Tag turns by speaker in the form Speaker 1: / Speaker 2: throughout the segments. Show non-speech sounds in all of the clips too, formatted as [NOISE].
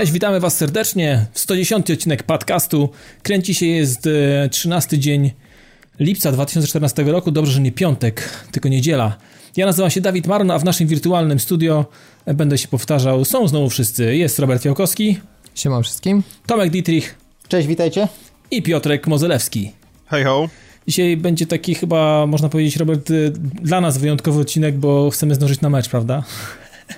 Speaker 1: Cześć, witamy Was serdecznie. 110 odcinek podcastu. Kręci się jest 13 dzień lipca 2014 roku. Dobrze, że nie piątek, tylko niedziela. Ja nazywam się Dawid Marno, a w naszym wirtualnym studio będę się powtarzał. Są znowu wszyscy. Jest Robert Fiałkowski.
Speaker 2: Siema wszystkim.
Speaker 1: Tomek Dietrich.
Speaker 3: Cześć, witajcie.
Speaker 1: I Piotrek Mozelewski.
Speaker 4: Hej ho.
Speaker 1: Dzisiaj będzie taki chyba, można powiedzieć, Robert, dla nas wyjątkowy odcinek, bo chcemy zdążyć na mecz, prawda?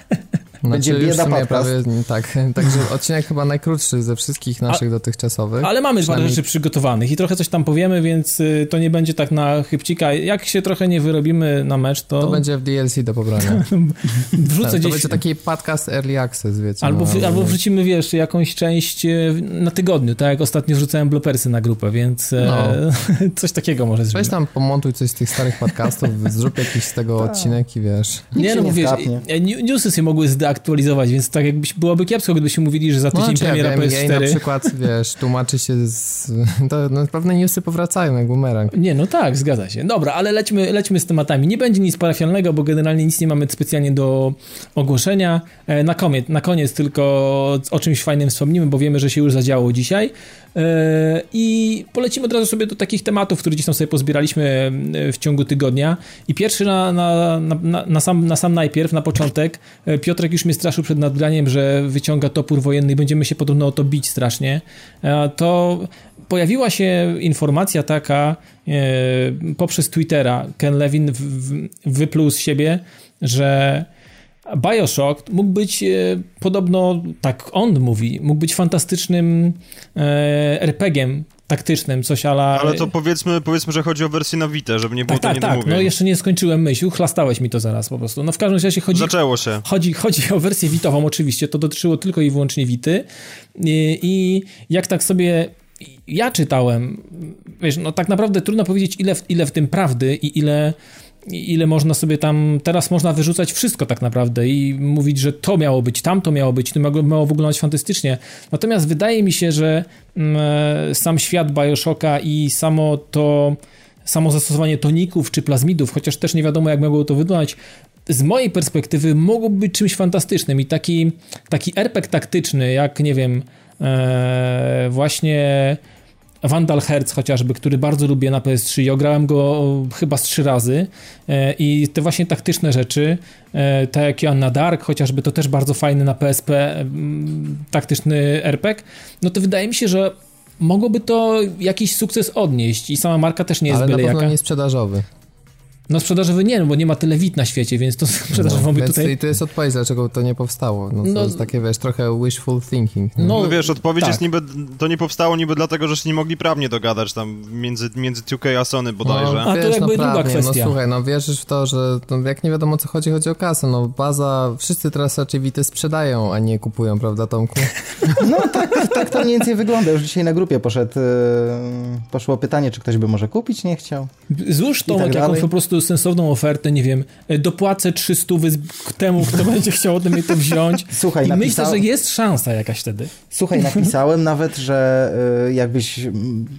Speaker 1: [LAUGHS]
Speaker 2: Znaczy, Będzie bieda podcast. Prawie, tak, [LAUGHS] także odcinek chyba najkrótszy ze wszystkich naszych A, dotychczasowych.
Speaker 1: Ale mamy parę rzeczy przygotowanych i trochę coś tam powiemy, więc y, to nie będzie tak na chybcika. Jak się trochę nie wyrobimy na mecz, to...
Speaker 2: To będzie w DLC do pobrania. [LAUGHS] Wrzucę tak, to gdzieś... będzie taki podcast Early Access, wiecie.
Speaker 1: Albo, no, albo wrzucimy, wiesz, jakąś część y, na tygodniu, tak jak ostatnio wrzucałem blopersy na grupę, więc e, no. [LAUGHS] coś takiego może zrobić.
Speaker 2: Weź tam pomontuj coś z tych starych podcastów, zrób jakiś z tego tak. odcinek i wiesz.
Speaker 1: Nie, no bo wiesz, newsy się mogły zdeaktywować aktualizować, więc tak jakby byłoby kiepsko, gdybyśmy mówili, że za tydzień no, premiera ja wiem, PS4.
Speaker 2: na przykład, wiesz, tłumaczy się z... [LAUGHS] To, no, pewne newsy powracają jak bumerang.
Speaker 1: Nie, no tak, zgadza się. Dobra, ale lećmy, lećmy z tematami. Nie będzie nic parafialnego, bo generalnie nic nie mamy specjalnie do ogłoszenia. E, na koniec, na koniec tylko o czymś fajnym wspomnimy, bo wiemy, że się już zadziało dzisiaj. E, I polecimy od razu sobie do takich tematów, które gdzieś tam sobie pozbieraliśmy e, w ciągu tygodnia. I pierwszy na, na, na, na, sam, na sam najpierw, na początek, e, Piotrek już mnie straszył przed nadgraniem, że wyciąga topór wojenny i będziemy się podobno o to bić strasznie. To pojawiła się informacja taka poprzez Twittera. Ken Levin wypluł z siebie, że Bioshock mógł być e, podobno, tak on mówi, mógł być fantastycznym e, RPG-iem taktycznym, coś ala...
Speaker 4: Ale to powiedzmy, powiedzmy, że chodzi o wersję na Vita, żeby nie było
Speaker 1: tak,
Speaker 4: to
Speaker 1: tak, tak, no jeszcze nie skończyłem myśli, chlastałeś mi to zaraz po prostu. No w każdym razie chodzi...
Speaker 4: Zaczęło się.
Speaker 1: Chodzi, chodzi o wersję Vitową oczywiście, to dotyczyło tylko i wyłącznie Vity i, i jak tak sobie ja czytałem, wiesz, no tak naprawdę trudno powiedzieć ile, ile w tym prawdy i ile ile można sobie tam, teraz można wyrzucać wszystko tak naprawdę i mówić, że to miało być, tam to miało być, to miało wyglądać fantastycznie. Natomiast wydaje mi się, że mm, e, sam świat Bioshocka i samo to, samo zastosowanie toników czy plazmidów, chociaż też nie wiadomo jak mogło to wyglądać, z mojej perspektywy mogłoby być czymś fantastycznym i taki, taki RPG taktyczny, jak nie wiem, e, właśnie Vandal Hertz chociażby, który bardzo lubię na PS3 i ograłem go chyba z trzy razy e, i te właśnie taktyczne rzeczy, e, tak jak Joanna Dark chociażby, to też bardzo fajny na PSP taktyczny RPG, no to wydaje mi się, że mogłoby to jakiś sukces odnieść i sama marka też nie jest
Speaker 2: Ale
Speaker 1: byle
Speaker 2: na pewno
Speaker 1: jaka.
Speaker 2: nie sprzedażowy.
Speaker 1: No sprzedażowy nie, no bo nie ma tyle wit na świecie, więc to [LAUGHS] sprzedażową no, by tutaj...
Speaker 2: I to jest odpowiedź, dlaczego to nie powstało. No, no to jest takie, wiesz, trochę wishful thinking.
Speaker 4: No, no wiesz, odpowiedź tak. jest niby, to nie powstało niby dlatego, że się nie mogli prawnie dogadać tam między, między 2K a Sony bodajże.
Speaker 1: No, a to jakby no, druga kwestia.
Speaker 2: No słuchaj, no wierzysz w to, że no, jak nie wiadomo o co chodzi, chodzi o kasę. No baza, wszyscy teraz raczej wity sprzedają, a nie kupują, prawda Tomku? [LAUGHS]
Speaker 3: No tak, tak to mniej więcej wygląda. Już dzisiaj na grupie poszedł, yy, poszło pytanie, czy ktoś by może kupić, nie chciał.
Speaker 1: Złóż Tomek tak jakąś po prostu sensowną ofertę nie wiem, e, dopłacę 300 temu, kto będzie chciał ode mnie to wziąć. [LAUGHS] Słuchaj, I napisa... myślę, że jest szansa jakaś wtedy.
Speaker 3: Słuchaj, [LAUGHS] napisałem nawet, że e, jakbyś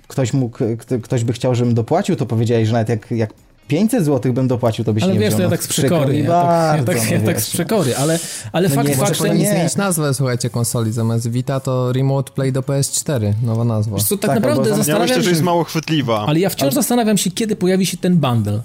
Speaker 3: ktoś mógł, ktoś by chciał, żebym dopłacił, to powiedziałeś, że nawet jak, jak 500 zł bym dopłacił, to byś
Speaker 1: ale
Speaker 3: nie
Speaker 1: wiesz,
Speaker 3: wziął.
Speaker 1: Ale wiesz, to ja tak z przekory. Ja tak, ja tak, ja tak z przekory, ale, ale no fakt nie, fakt,
Speaker 2: że... nie zmienić nazwę, słuchajcie, konsoli. Zamiast Vita to Remote Play do PS4, nowa nazwa.
Speaker 1: Wiesz co, tak, tak naprawdę zastanawiam
Speaker 4: ja myślę, że jest mało chwytliwa.
Speaker 1: Ale ja wciąż ale... zastanawiam się, kiedy pojawi się ten bundle.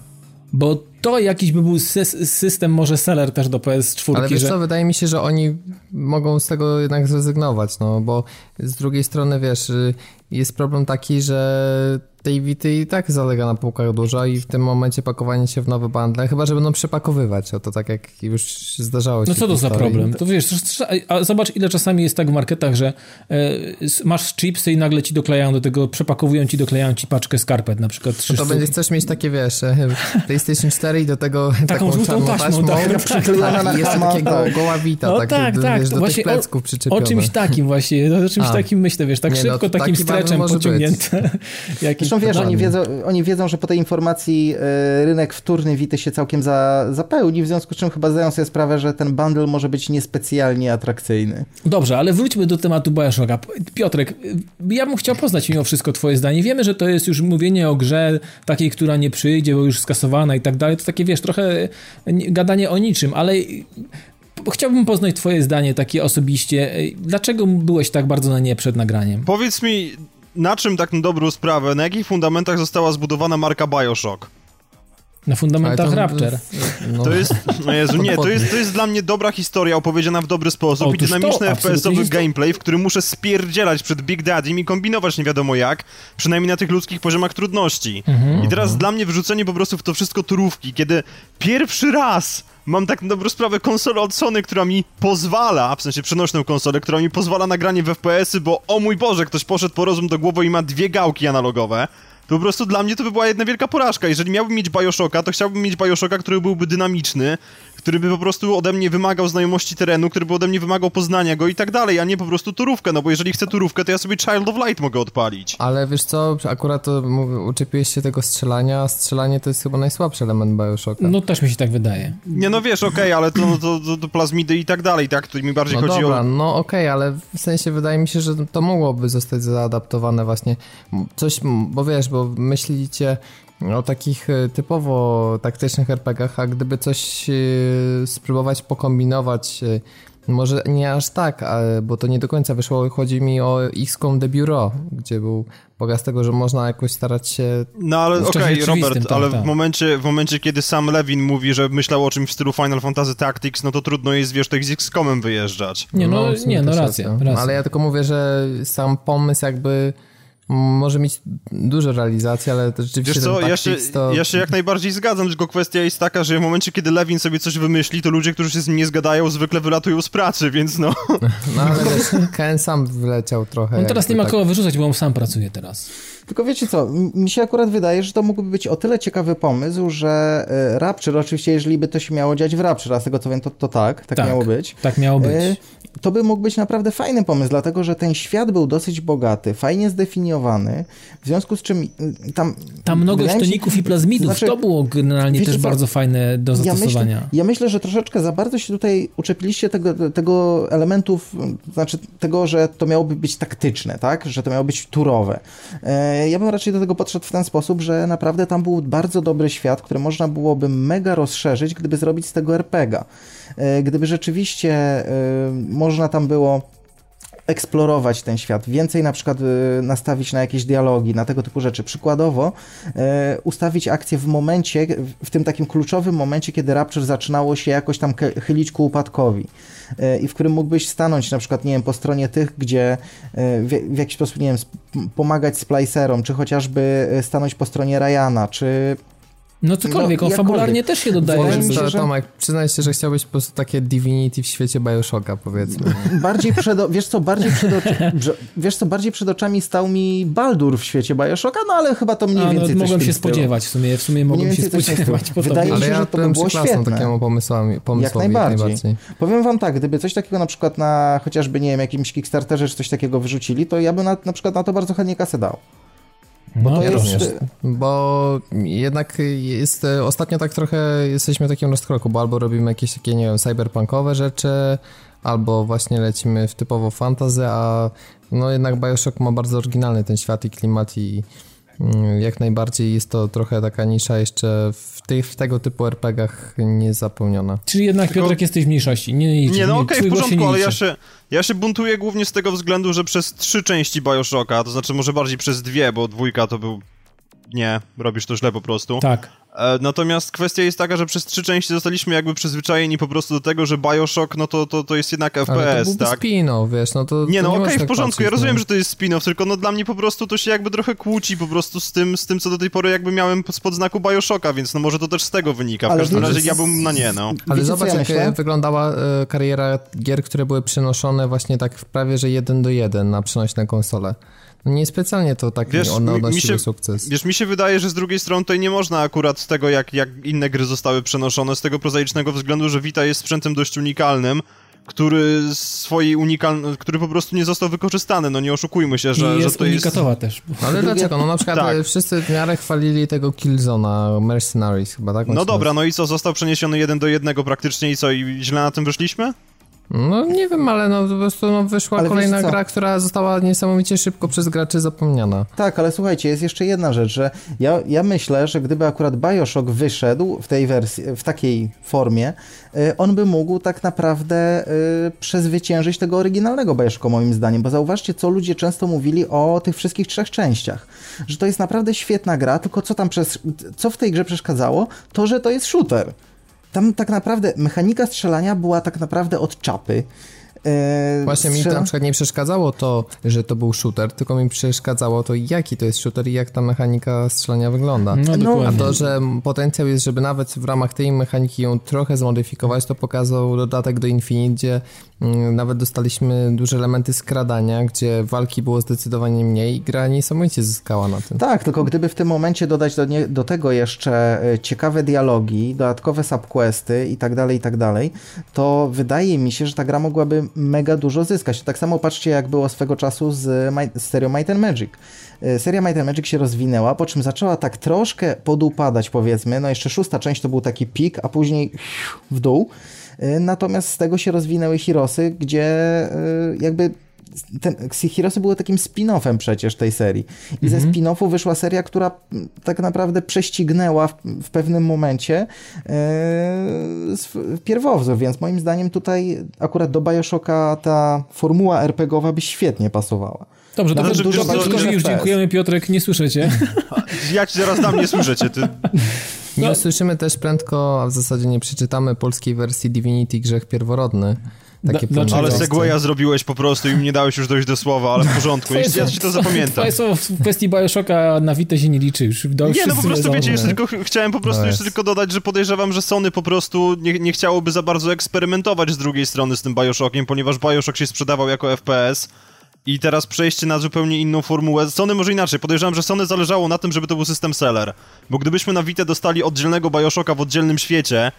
Speaker 1: Bo to jakiś by był system, może seller też do PS4.
Speaker 2: Ale wiesz że... co, wydaje mi się, że oni mogą z tego jednak zrezygnować, no bo z drugiej strony, wiesz, y, jest problem taki, że tej Wity i tak zalega na półkach dużo i w tym momencie pakowanie się w nowe bundle, chyba że będą przepakowywać, o to tak jak już zdarzało się.
Speaker 1: No co to za problem? To wiesz, a zobacz ile czasami jest tak w marketach, że e, masz chipsy i nagle ci doklejają do tego, przepakowują ci, doklejają ci paczkę skarpet na przykład.
Speaker 2: No to będzie chcesz mieć takie, wiesz, e, [LAUGHS] PlayStation 4 i do tego taką,
Speaker 1: taką żółtą taśmą,
Speaker 2: tak, przyklejona na jest takiego tak. goła Wita, no, tak, tak, tak, wiesz, do tych plecków
Speaker 1: o, o czymś takim właśnie, o czymś a. takim myślę, wiesz, tak nie, szybko, no, takim streczem pociągnięte. [LAUGHS]
Speaker 3: Zresztą wiesz, oni wiedzą, oni wiedzą, że po tej informacji e, rynek wtórny Wity się całkiem za, zapełni, w związku z czym chyba zdają sobie sprawę, że ten bundle może być niespecjalnie atrakcyjny.
Speaker 1: Dobrze, ale wróćmy do tematu Bioshocka. Piotrek, ja bym chciał poznać mimo wszystko twoje zdanie. Wiemy, że to jest już mówienie o grze takiej, która nie przyjdzie, bo już skasowana i tak dalej. To takie, wiesz, trochę gadanie o niczym, ale chciałbym poznać twoje zdanie takie osobiście. Dlaczego byłeś tak bardzo na nie przed nagraniem?
Speaker 4: Powiedz mi, na czym tak na dobrą sprawę, na jakich fundamentach została zbudowana marka Bioshock?
Speaker 1: Na fundamentach to, Rapture.
Speaker 4: No. To jest, no Jezu, nie, to jest, to jest dla mnie dobra historia opowiedziana w dobry sposób Otóż i dynamiczny FPS-owy gameplay, w którym muszę spierdzielać przed Big Daddy i kombinować nie wiadomo jak, przynajmniej na tych ludzkich poziomach trudności. Mhm, I teraz mhm. dla mnie wrzucenie po prostu w to wszystko turówki, kiedy pierwszy raz mam tak na dobrą sprawę konsolę od Sony, która mi pozwala, w sensie przenośną konsolę, która mi pozwala na granie w FPS-y, bo o mój Boże, ktoś poszedł po rozum do głowy i ma dwie gałki analogowe to po prostu dla mnie to by była jedna wielka porażka. Jeżeli miałbym mieć Bioshocka, to chciałbym mieć Bioshocka, który byłby dynamiczny, który by po prostu ode mnie wymagał znajomości terenu, który by ode mnie wymagał poznania go i tak dalej, a nie po prostu turówkę, no bo jeżeli chcę turówkę, to ja sobie Child of Light mogę odpalić.
Speaker 2: Ale wiesz co, akurat to uczepiłeś się tego strzelania, a strzelanie to jest chyba najsłabszy element Bioshocka.
Speaker 1: No też mi się tak wydaje.
Speaker 4: Nie no wiesz, okej, okay, ale to, to, to, to, plazmidy i tak dalej, tak? To mi bardziej
Speaker 2: no
Speaker 4: chodzi
Speaker 2: dobra,
Speaker 4: o...
Speaker 2: no okej, okay, ale w sensie wydaje mi się, że to mogłoby zostać zaadaptowane właśnie coś, bo wiesz, bo myślicie o takich e, typowo taktycznych RPGach, a gdyby coś e, spróbować pokombinować, e, może nie aż tak, bo to nie do końca wyszło. Chodzi mi o XCOM The Bureau, gdzie był pokaz tego, że można jakoś starać się...
Speaker 4: No ale okej, okay, Robert, ale tak. W, momencie, w momencie, kiedy sam Levin mówi, że myślał o czymś w stylu Final Fantasy Tactics, no to trudno jest, wiesz, tak z XCOMem wyjeżdżać.
Speaker 1: Nie, no, no nie, no racja, racja.
Speaker 2: Ale ja tylko mówię, że sam pomysł jakby może mieć dużo realizacji, ale to rzeczywiście Wiesz co,
Speaker 4: ja się,
Speaker 2: to...
Speaker 4: ja się jak najbardziej zgadzam, tylko kwestia jest taka, że w momencie, kiedy Lewin sobie coś wymyśli, to ludzie, którzy się z nim nie zgadają, zwykle wylatują z pracy, więc no... [LAUGHS]
Speaker 2: No ale wiesz, Ken sam wyleciał trochę.
Speaker 1: On teraz nie ma tak... kogo wyrzucać, bo on sam pracuje teraz.
Speaker 3: Tylko wiecie co, mi się akurat wydaje, że to mógłby być o tyle ciekawy pomysł, że e, Rapture, oczywiście jeżeli by to się miało dziać w Rapture, a z tego co wiem, to, to tak, tak, tak miało być.
Speaker 1: Tak miało być.
Speaker 3: To by mógł być naprawdę fajny pomysł, dlatego że ten świat był dosyć bogaty, fajnie zdefiniowany, w związku z czym y, tam...
Speaker 1: Tam mnogo sztoników i plazmidów, znaczy, to było generalnie też co? bardzo fajne do zastosowania.
Speaker 3: Ja myślę, ja myślę, że troszeczkę za bardzo się tutaj uczepiliście tego, tego elementów, znaczy tego, że to miałoby być taktyczne, tak? Że to miało być turowe. E, ja bym raczej do tego podszedł w ten sposób, że naprawdę tam był bardzo dobry świat, który można byłoby mega rozszerzyć, gdyby zrobić z tego RPGa. E, gdyby rzeczywiście e, można tam było eksplorować ten świat, więcej na przykład e, nastawić na jakieś dialogi, na tego typu rzeczy. Przykładowo ustawić akcję w momencie, w tym takim kluczowym momencie, kiedy Rapture zaczynało się jakoś tam chylić ku upadkowi i w którym mógłbyś stanąć na przykład, nie wiem, po stronie tych, gdzie w, jakiś sposób, nie wiem, pomagać splicerom, czy chociażby stanąć po stronie Ryana, czy
Speaker 1: no cokolwiek, no, on fabularnie też się dodaje. Może,
Speaker 2: że... Tomek, przyznaj się, że chciałbyś po prostu takie Divinity w świecie Bioshocka, powiedzmy. [LAUGHS]
Speaker 3: Bardziej przed, wiesz co, bardziej przed, oczy, wiesz co, bardziej przed oczami stał mi Baldur w świecie Bioshocka, no ale chyba to mniej A, więcej
Speaker 1: no, mogłem się spodziewać, w sumie, w sumie mogłem się spodziewać.
Speaker 3: Wydaje mi się, że to by było świetne.
Speaker 2: takiemu pomysłowi, pomysłowi
Speaker 3: jak najbardziej. najbardziej. Powiem wam tak, gdyby coś takiego na przykład na chociażby, nie wiem, jakimś Kickstarterze czy coś takiego wyrzucili, to ja bym na, na przykład na to bardzo chętnie kasę dał.
Speaker 2: Bo, no, jest, bo jednak jest ostatnio tak trochę jesteśmy w takim rozkroku, bo albo robimy jakieś takie, nie wiem, cyberpunkowe rzeczy, albo właśnie lecimy w typowo fantazy, a no jednak Bioshock ma bardzo oryginalny ten świat i klimat i jak najbardziej jest to trochę taka nisza jeszcze w, tych, w tego typu RPGach niezapełniona.
Speaker 1: Czyli jednak Tylko... Piotrek jesteś w mniejszości. Nie, nie,
Speaker 4: nie no okej, okay, w porządku, ale ja się, ja się buntuję głównie z tego względu, że przez trzy części Bioshocka, to znaczy może bardziej przez dwie, bo dwójka to był... Nie, robisz to źle po prostu.
Speaker 1: Tak.
Speaker 4: E, natomiast kwestia jest taka, że przez trzy części zostaliśmy jakby przyzwyczajeni po prostu do tego, że Bioshock, no to, to, to jest jednak FPS,
Speaker 2: to
Speaker 4: tak?
Speaker 2: spin-off, wiesz, no to...
Speaker 4: Nie,
Speaker 2: no
Speaker 4: okej,
Speaker 2: okay,
Speaker 4: w tak porządku, patrzeć, ja rozumiem, no. że to jest spin-off, tylko no dla mnie po prostu to się jakby trochę kłóci po prostu z tym, z tym co do tej pory jakby miałem spod znaku Bioshocka, więc no może to też z tego wynika, w Ale każdym razie ja bym na nie, no.
Speaker 2: Ale zobacz, ja jak myślę? wyglądała e, kariera gier, które były przenoszone właśnie tak w prawie, że jeden do jeden na przenośne konsole. Niespecjalnie to tak wiesz, on odnosi się, sukces.
Speaker 4: Wiesz, mi się wydaje, że z drugiej strony tutaj nie można akurat z tego, jak, jak inne gry zostały przenoszone, z tego prozaicznego względu, że Vita jest sprzętem dość unikalnym, który swojej unikalny, który po prostu nie został wykorzystany, no nie oszukujmy się, że,
Speaker 1: I jest
Speaker 4: że to
Speaker 1: unikatowa jest... też.
Speaker 2: Ale dlaczego? No na przykład tak. wszyscy w miarę chwalili tego Killzona, Mercenaries chyba, tak?
Speaker 4: No dobra, no i co, został przeniesiony jeden do jednego praktycznie i co, i źle na tym wyszliśmy?
Speaker 2: No nie wiem, ale no po prostu no, wyszła ale kolejna gra, która została niesamowicie szybko przez graczy zapomniana.
Speaker 3: Tak, ale słuchajcie, jest jeszcze jedna rzecz, że ja, ja myślę, że gdyby akurat Bioshock wyszedł w tej wersji, w takiej formie, y, on by mógł tak naprawdę y, przezwyciężyć tego oryginalnego Bioshocka moim zdaniem, bo zauważcie, co ludzie często mówili o tych wszystkich trzech częściach, że to jest naprawdę świetna gra, tylko co tam przez, co w tej grze przeszkadzało, to, że to jest shooter. Tam tak naprawdę mechanika strzelania była tak naprawdę od czapy.
Speaker 2: Eee, Właśnie mi na przykład nie przeszkadzało to, że to był shooter, tylko mi przeszkadzało to, jaki to jest shooter i jak ta mechanika strzelania wygląda. No, no, a to, że potencjał jest, żeby nawet w ramach tej mechaniki ją trochę zmodyfikować, to pokazał dodatek do Infinite, gdzie mm, nawet dostaliśmy duże elementy skradania, gdzie walki było zdecydowanie mniej i gra niesamowicie zyskała na tym.
Speaker 3: Tak, tylko gdyby w tym momencie dodać do, nie, do tego jeszcze e, ciekawe dialogi, dodatkowe subquesty i tak dalej, i tak dalej, to wydaje mi się, że ta gra mogłaby mega dużo zyskać. Tak samo patrzcie, jak było swego czasu z, z serią Might and Magic. E, seria Might and Magic się rozwinęła, po czym zaczęła tak troszkę podupadać, powiedzmy. No jeszcze szósta część to był taki pik, a później w dół. E, natomiast z tego się rozwinęły Hirosy, gdzie e, jakby ten, Heroesy były takim spin-offem przecież tej serii. I mhm. ze spin-offu wyszła seria, która tak naprawdę prześcignęła w, w pewnym momencie e, pierwowzór, więc moim zdaniem tutaj akurat do Bioshocka ta formuła RPGowa by świetnie pasowała.
Speaker 1: Dobrze, dobrze, znaczy, dużo Piotrkowi już dziękujemy, Piotrek, nie słyszycie. [LAUGHS]
Speaker 4: Ja ci zaraz dam, nie słyszycie. Ty...
Speaker 2: Nie no. usłyszymy też prędko, a w zasadzie nie przeczytamy polskiej wersji Divinity Grzech Pierworodny.
Speaker 4: Takie Dlaczego? Ale segwaya zrobiłeś po prostu i nie dałeś już dojść do słowa, ale w [LAUGHS] porządku, ja, ja ci to zapamiętam.
Speaker 1: Twoje słowo w kwestii Bioshocka na Vita się nie liczy już.
Speaker 4: Nie, no po prostu wiecie, jeszcze tylko, chciałem po prostu no jeszcze tylko dodać, że podejrzewam, że Sony po prostu nie, nie chciałoby za bardzo eksperymentować z drugiej strony z tym Bioshockiem, ponieważ Bioshock się sprzedawał jako FPS, i teraz przejście na zupełnie inną formułę. Sony może inaczej. Podejrzewam, że Sony zależało na tym, żeby to był system seller. Bo gdybyśmy na Vita dostali oddzielnego Bioshocka w oddzielnym świecie,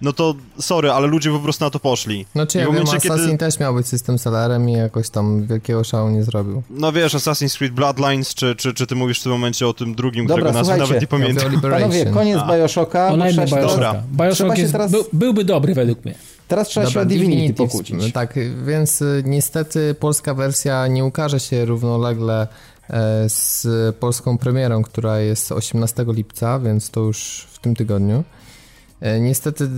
Speaker 4: no to sorry, ale ludzie po prostu na to poszli.
Speaker 2: No czy ja wiem, Assassin kiedy... też miał być system sellerem i jakoś tam wielkiego szału nie zrobił.
Speaker 4: No wiesz, Assassin's Creed Bloodlines, czy, czy, czy ty mówisz w tym momencie o tym drugim, Dobra, którego nazwy nawet nie pamiętam.
Speaker 3: Panowie, koniec A. Bioshocka.
Speaker 1: Kolejny Bioshock. Dobra. Bioshock jest, teraz... by, byłby dobry według mnie.
Speaker 3: Teraz trzeba Dobra, się o Divinity, Divinity pokłócić.
Speaker 2: Tak, więc y, niestety polska wersja nie ukaże się równolegle e, z polską premierą, która jest 18 lipca, więc to już w tym tygodniu. E, niestety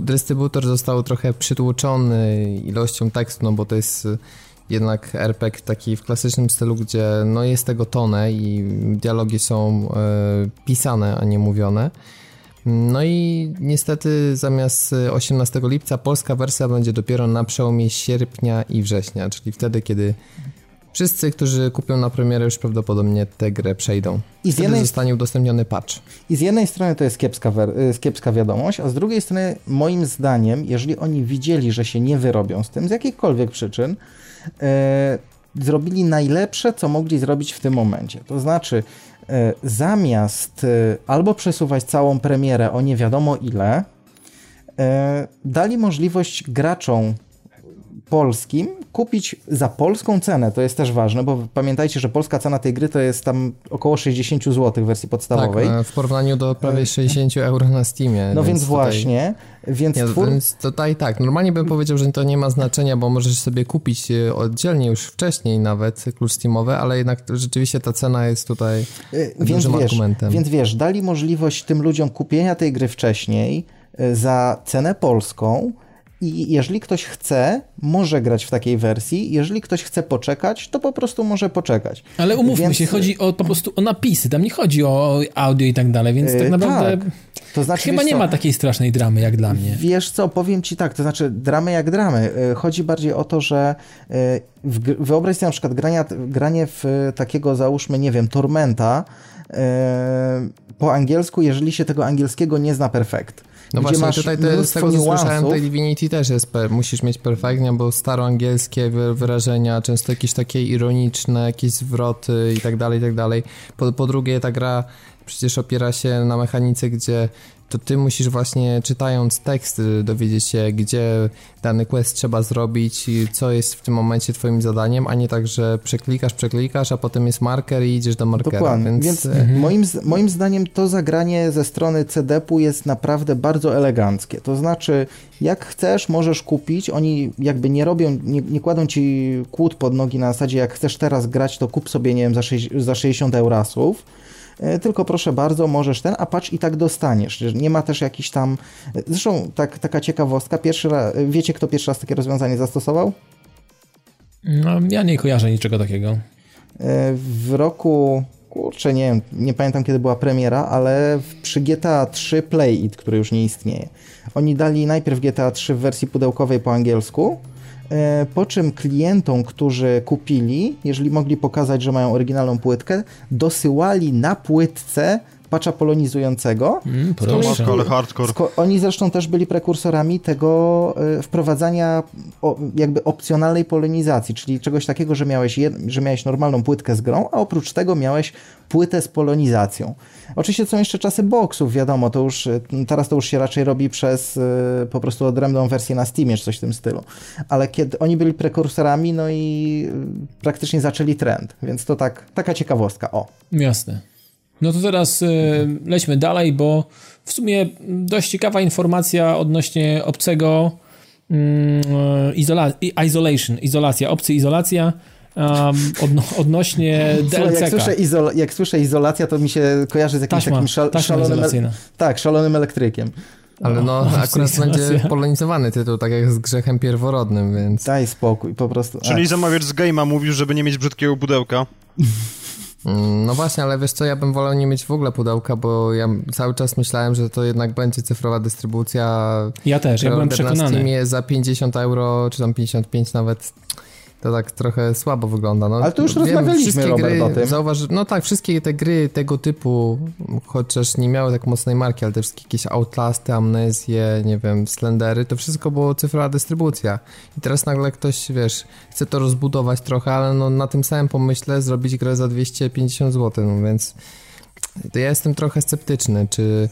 Speaker 2: dystrybutor został trochę przytłoczony ilością tekstu, no bo to jest e, jednak RPG taki w klasycznym stylu, gdzie no jest tego tonę i dialogi są e, pisane, a nie mówione. No i niestety zamiast 18 lipca polska wersja będzie dopiero na przełomie sierpnia i września, czyli wtedy, kiedy Wszyscy, którzy kupią na premierę, już prawdopodobnie tę grę przejdą. I z jednej zostanie udostępniony patch.
Speaker 3: I z jednej strony to jest kiepska, y, kiepska wiadomość, a z drugiej strony, moim zdaniem, jeżeli oni widzieli, że się nie wyrobią z tym z jakichkolwiek przyczyn, yy, zrobili najlepsze, co mogli zrobić w tym momencie. To znaczy, yy, zamiast yy, albo przesuwać całą premierę o nie wiadomo ile, dali możliwość graczom polskim kupić za polską cenę, to jest też ważne, bo pamiętajcie, że polska cena tej gry to jest tam około 60 zł w wersji podstawowej.
Speaker 2: Tak, w porównaniu do prawie 60 euro na Steamie.
Speaker 3: No więc, więc właśnie, więc,
Speaker 2: twór... więc tutaj tak, normalnie bym powiedział, że to nie ma znaczenia, bo możesz sobie kupić e, oddzielnie już wcześniej nawet klucz Steamowy, ale jednak rzeczywiście ta cena jest tutaj e, więc dużym
Speaker 3: wiesz,
Speaker 2: argumentem.
Speaker 3: Więc wiesz, dali możliwość tym ludziom kupienia tej gry wcześniej e, za cenę polską, i jeżeli ktoś chce, może grać w takiej wersji. Jeżeli ktoś chce poczekać, to po prostu może poczekać.
Speaker 1: Ale umówmy więc... się, chodzi o, po prostu o napisy. Tam nie chodzi o audio i tak dalej, więc tak yy, naprawdę tak. to znaczy, chyba nie co, ma takiej strasznej dramy jak dla mnie.
Speaker 3: Wiesz co, powiem ci tak, to znaczy dramy jak dramy. Yy, chodzi bardziej o to, że yy, wyobraź sobie na przykład grania, granie w takiego, załóżmy, nie wiem, Tormenta po angielsku, jeżeli się tego angielskiego nie zna perfekt.
Speaker 2: No właśnie, tutaj te, z tego co słyszałem, tej Divinity też jest, musisz mieć perfektnie, bo staroangielskie wyrażenia, często jakieś takie ironiczne, jakieś zwroty i tak dalej, i tak dalej. Po, po drugie, ta gra przecież opiera się na mechanice, gdzie to ty musisz właśnie czytając tekst dowiedzieć się, gdzie dany quest trzeba zrobić, co jest w tym momencie twoim zadaniem, a nie tak, że przeklikasz, przeklikasz, a potem jest marker i idziesz do markera.
Speaker 3: Dokładnie, więc, więc mhm. moim, moim zdaniem to zagranie ze strony CDP-u jest naprawdę bardzo eleganckie. To znaczy, jak chcesz, możesz kupić, oni jakby nie robią, nie, nie kładą ci kłód pod nogi na zasadzie, jak chcesz teraz grać, to kup sobie, nie wiem, za, 6, za 60 eurasów, E, tylko proszę bardzo, możesz ten, a patrz i tak dostaniesz. Nie ma też jakiś tam... Zresztą tak, taka ciekawostka, pierwszy raz, wiecie kto pierwszy raz takie rozwiązanie zastosował?
Speaker 1: No, ja nie kojarzę niczego takiego. E,
Speaker 3: w roku kurczę, nie wiem, nie pamiętam kiedy była premiera, ale przy GTA 3 Play It, który już nie istnieje. Oni dali najpierw GTA 3 w wersji pudełkowej po angielsku, E, po czym klientom, którzy kupili, jeżeli mogli pokazać, że mają oryginalną płytkę, dosyłali na płytce patcha polonizującego.
Speaker 1: Mm, proszę.
Speaker 4: ale hardcore.
Speaker 3: Oni zresztą też byli prekursorami tego y, wprowadzania o, jakby opcjonalnej polonizacji, czyli czegoś takiego, że miałeś, jed, że miałeś normalną płytkę z grą, a oprócz tego miałeś płytę z polonizacją. Oczywiście są jeszcze czasy boxów, wiadomo, to już, y, teraz to już się raczej robi przez y, po prostu odrębną wersję na Steamie, czy coś w tym stylu. Ale kiedy oni byli prekursorami, no i praktycznie zaczęli trend, więc to tak, taka ciekawostka, o.
Speaker 1: Jasne. No to teraz y, lećmy dalej, bo w sumie dość ciekawa informacja odnośnie obcego mm, izola isolation, izolacja, obcy izolacja. Um, odno odnośnie [LAUGHS] DLC.
Speaker 3: Jak słyszę, jak słyszę izolacja, to mi się kojarzy z jakimś takim szal szalonym, tak, szalonym elektrykiem.
Speaker 2: Ale no, akurat [LAUGHS] będzie polonizowany tytuł, tak jak z grzechem pierworodnym, więc...
Speaker 3: Daj spokój, po prostu.
Speaker 4: Czyli zamawiasz z game'a, mówisz, żeby nie mieć brzydkiego pudełka. [LAUGHS]
Speaker 2: No właśnie, ale wiesz co, ja bym wolał nie mieć w ogóle pudełka, bo ja cały czas myślałem, że to jednak będzie cyfrowa dystrybucja.
Speaker 1: Ja też, ja byłem przekonany.
Speaker 2: Za 50 euro, czy tam 55 nawet to tak trochę słabo wygląda. No,
Speaker 3: Ale to już wiem, rozmawialiśmy, Robert,
Speaker 2: gry,
Speaker 3: o tym.
Speaker 2: No tak, wszystkie te gry tego typu, chociaż nie miały tak mocnej marki, ale te wszystkie jakieś Outlasty, Amnezje, nie wiem, Slendery, to wszystko było cyfrowa dystrybucja. I teraz nagle ktoś, wiesz, chce to rozbudować trochę, ale no na tym samym pomyśle zrobić grę za 250 zł, no więc to ja jestem trochę sceptyczny, czy...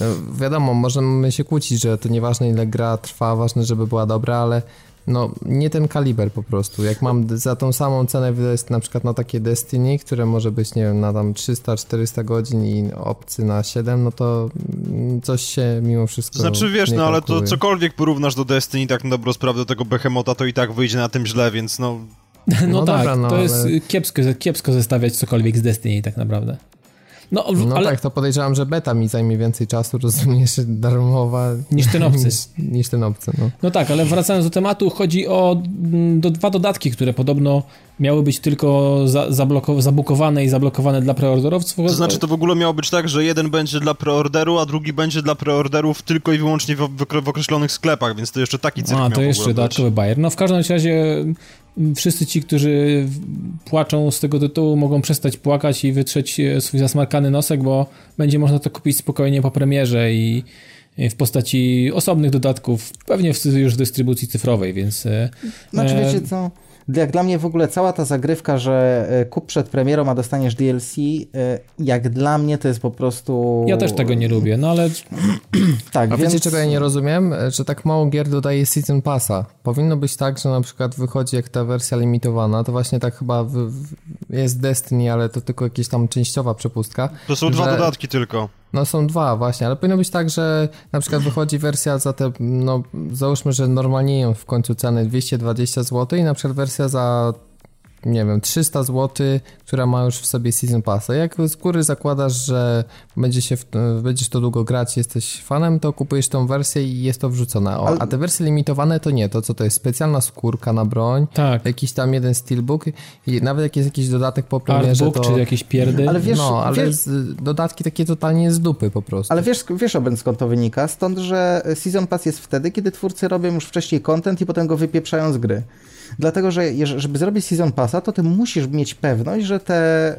Speaker 2: No wiadomo, możemy się kłócić, że to nieważne ile gra trwa, ważne, żeby była dobra, ale no nie ten kaliber po prostu. Jak mam za tą samą cenę wydać na przykład na takie Destiny, które może być, nie wiem, na tam 300-400 godzin i obcy na 7, no to coś się mimo wszystko
Speaker 4: Znaczy wiesz, no ale to cokolwiek porównasz do Destiny, tak na dobrą sprawę do tego Behemota, to i tak wyjdzie na tym źle, więc no... [LAUGHS]
Speaker 1: No, no tak, dobra, no, to ale... jest kiepsko, kiepsko zestawiać cokolwiek z Destiny tak naprawdę.
Speaker 2: No, no ale... tak, to podejrzewam, że beta mi zajmie więcej czasu, rozumiesz, [LAUGHS] darmowa...
Speaker 1: Niż ten obcy.
Speaker 2: niż, niż, ten obcy, no.
Speaker 1: No tak, ale wracając do tematu, chodzi o mm, do, dwa dodatki, które podobno miały być tylko za, zabukowane i zablokowane dla preorderowców.
Speaker 4: To znaczy, to w ogóle miało być tak, że jeden będzie dla preorderu, a drugi będzie dla preorderów tylko i wyłącznie w, w, w określonych sklepach, więc to jeszcze taki cyrk
Speaker 1: A, to jeszcze dodatkowy bajer. No w każdym razie wszyscy ci, którzy płaczą z tego tytułu, mogą przestać płakać i wytrzeć e, swój zasmarkany nosek, bo będzie można to kupić spokojnie po premierze i w postaci osobnych dodatków, pewnie już w dystrybucji cyfrowej, więc... E,
Speaker 3: znaczy wiecie co jak dla mnie w ogóle cała ta zagrywka, że e, kup przed premierą, a dostaniesz DLC, e, jak dla mnie to jest po prostu...
Speaker 1: Ja też tego nie lubię, no ale... [CLEARS THROAT]
Speaker 2: tak, a więc... wiecie czego ja nie rozumiem? Że tak mało gier dodaje Season Passa. Powinno być tak, że na przykład wychodzi jak ta wersja limitowana, to właśnie tak chyba w, w, jest Destiny, ale to tylko jakieś tam częściowa przepustka.
Speaker 4: To są
Speaker 2: że...
Speaker 4: dwa dodatki tylko.
Speaker 2: No są dwa właśnie, ale powinno być tak, że na przykład wychodzi wersja za te, no załóżmy, że normalnie w końcu ceny 220 zł i na przykład wersja za nie wiem, 300 zł, która ma już w sobie Season Passa. Jak z góry zakładasz, że będzie się w, będziesz to długo grać, jesteś fanem, to kupujesz tą wersję i jest to wrzucone. O. A te wersje limitowane to nie, to co to jest? Specjalna skórka na broń, tak. jakiś tam jeden steelbook i nawet jak jest jakiś dodatek po premierze,
Speaker 1: Artbook,
Speaker 2: to...
Speaker 1: czy jakieś pierdy.
Speaker 2: Ale wiesz, no, ale wiesz... dodatki takie totalnie z dupy po prostu.
Speaker 3: Ale wiesz, wiesz Oben, skąd to wynika? Stąd, że Season Pass jest wtedy, kiedy twórcy robią już wcześniej content i potem go wypieprzają z gry. Dlatego, że żeby zrobić Season Passa, to ty musisz mieć pewność, że te,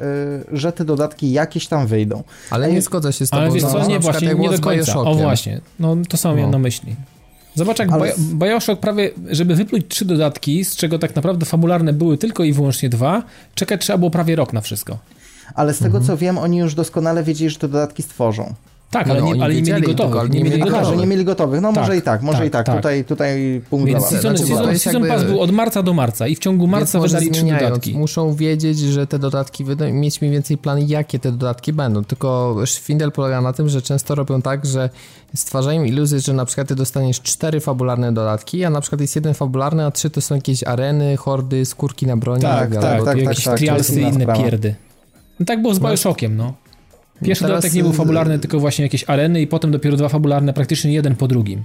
Speaker 3: y, że te dodatki jakieś tam wyjdą.
Speaker 2: Ale nie zgodzę się z tobą.
Speaker 1: Ale wiesz co, nie, właśnie, nie do końca. O właśnie, no to samo miałem no. na myśli. Zobacz, jak Ale... Bioshock prawie, żeby wypluć trzy dodatki, z czego tak naprawdę fabularne były tylko i wyłącznie dwa, czekać trzeba było prawie rok na wszystko.
Speaker 3: Ale z tego, mhm. co wiem, oni już doskonale wiedzieli, że te dodatki stworzą.
Speaker 1: Tak, ale, no, nie, ale nie mieli gotowych. Tylko, nie, mieli gotowych.
Speaker 3: Aha, że nie mieli gotowych. No tak, może i tak, może tak, i tak. tak. Tutaj, tutaj punkt
Speaker 1: Więc season, znaczy, season, season Pass był od marca do marca i w ciągu marca wydali trzy dodatki.
Speaker 2: Muszą wiedzieć, że te dodatki, mieć mniej więcej plan, jakie te dodatki będą. Tylko Szwindel polega na tym, że często robią tak, że stwarzają iluzję, że na przykład ty dostaniesz cztery fabularne dodatki, a na przykład jest jeden fabularny, a trzy to są jakieś areny, hordy, skórki na broni.
Speaker 1: Tak, tak, tak, tak, jakieś tak, trialsy i inne pierdy. No tak było z Bioshockiem, no. Pierwszy Teraz... dodatek nie był fabularny, tylko właśnie jakieś areny i potem dopiero dwa fabularne, praktycznie jeden po drugim.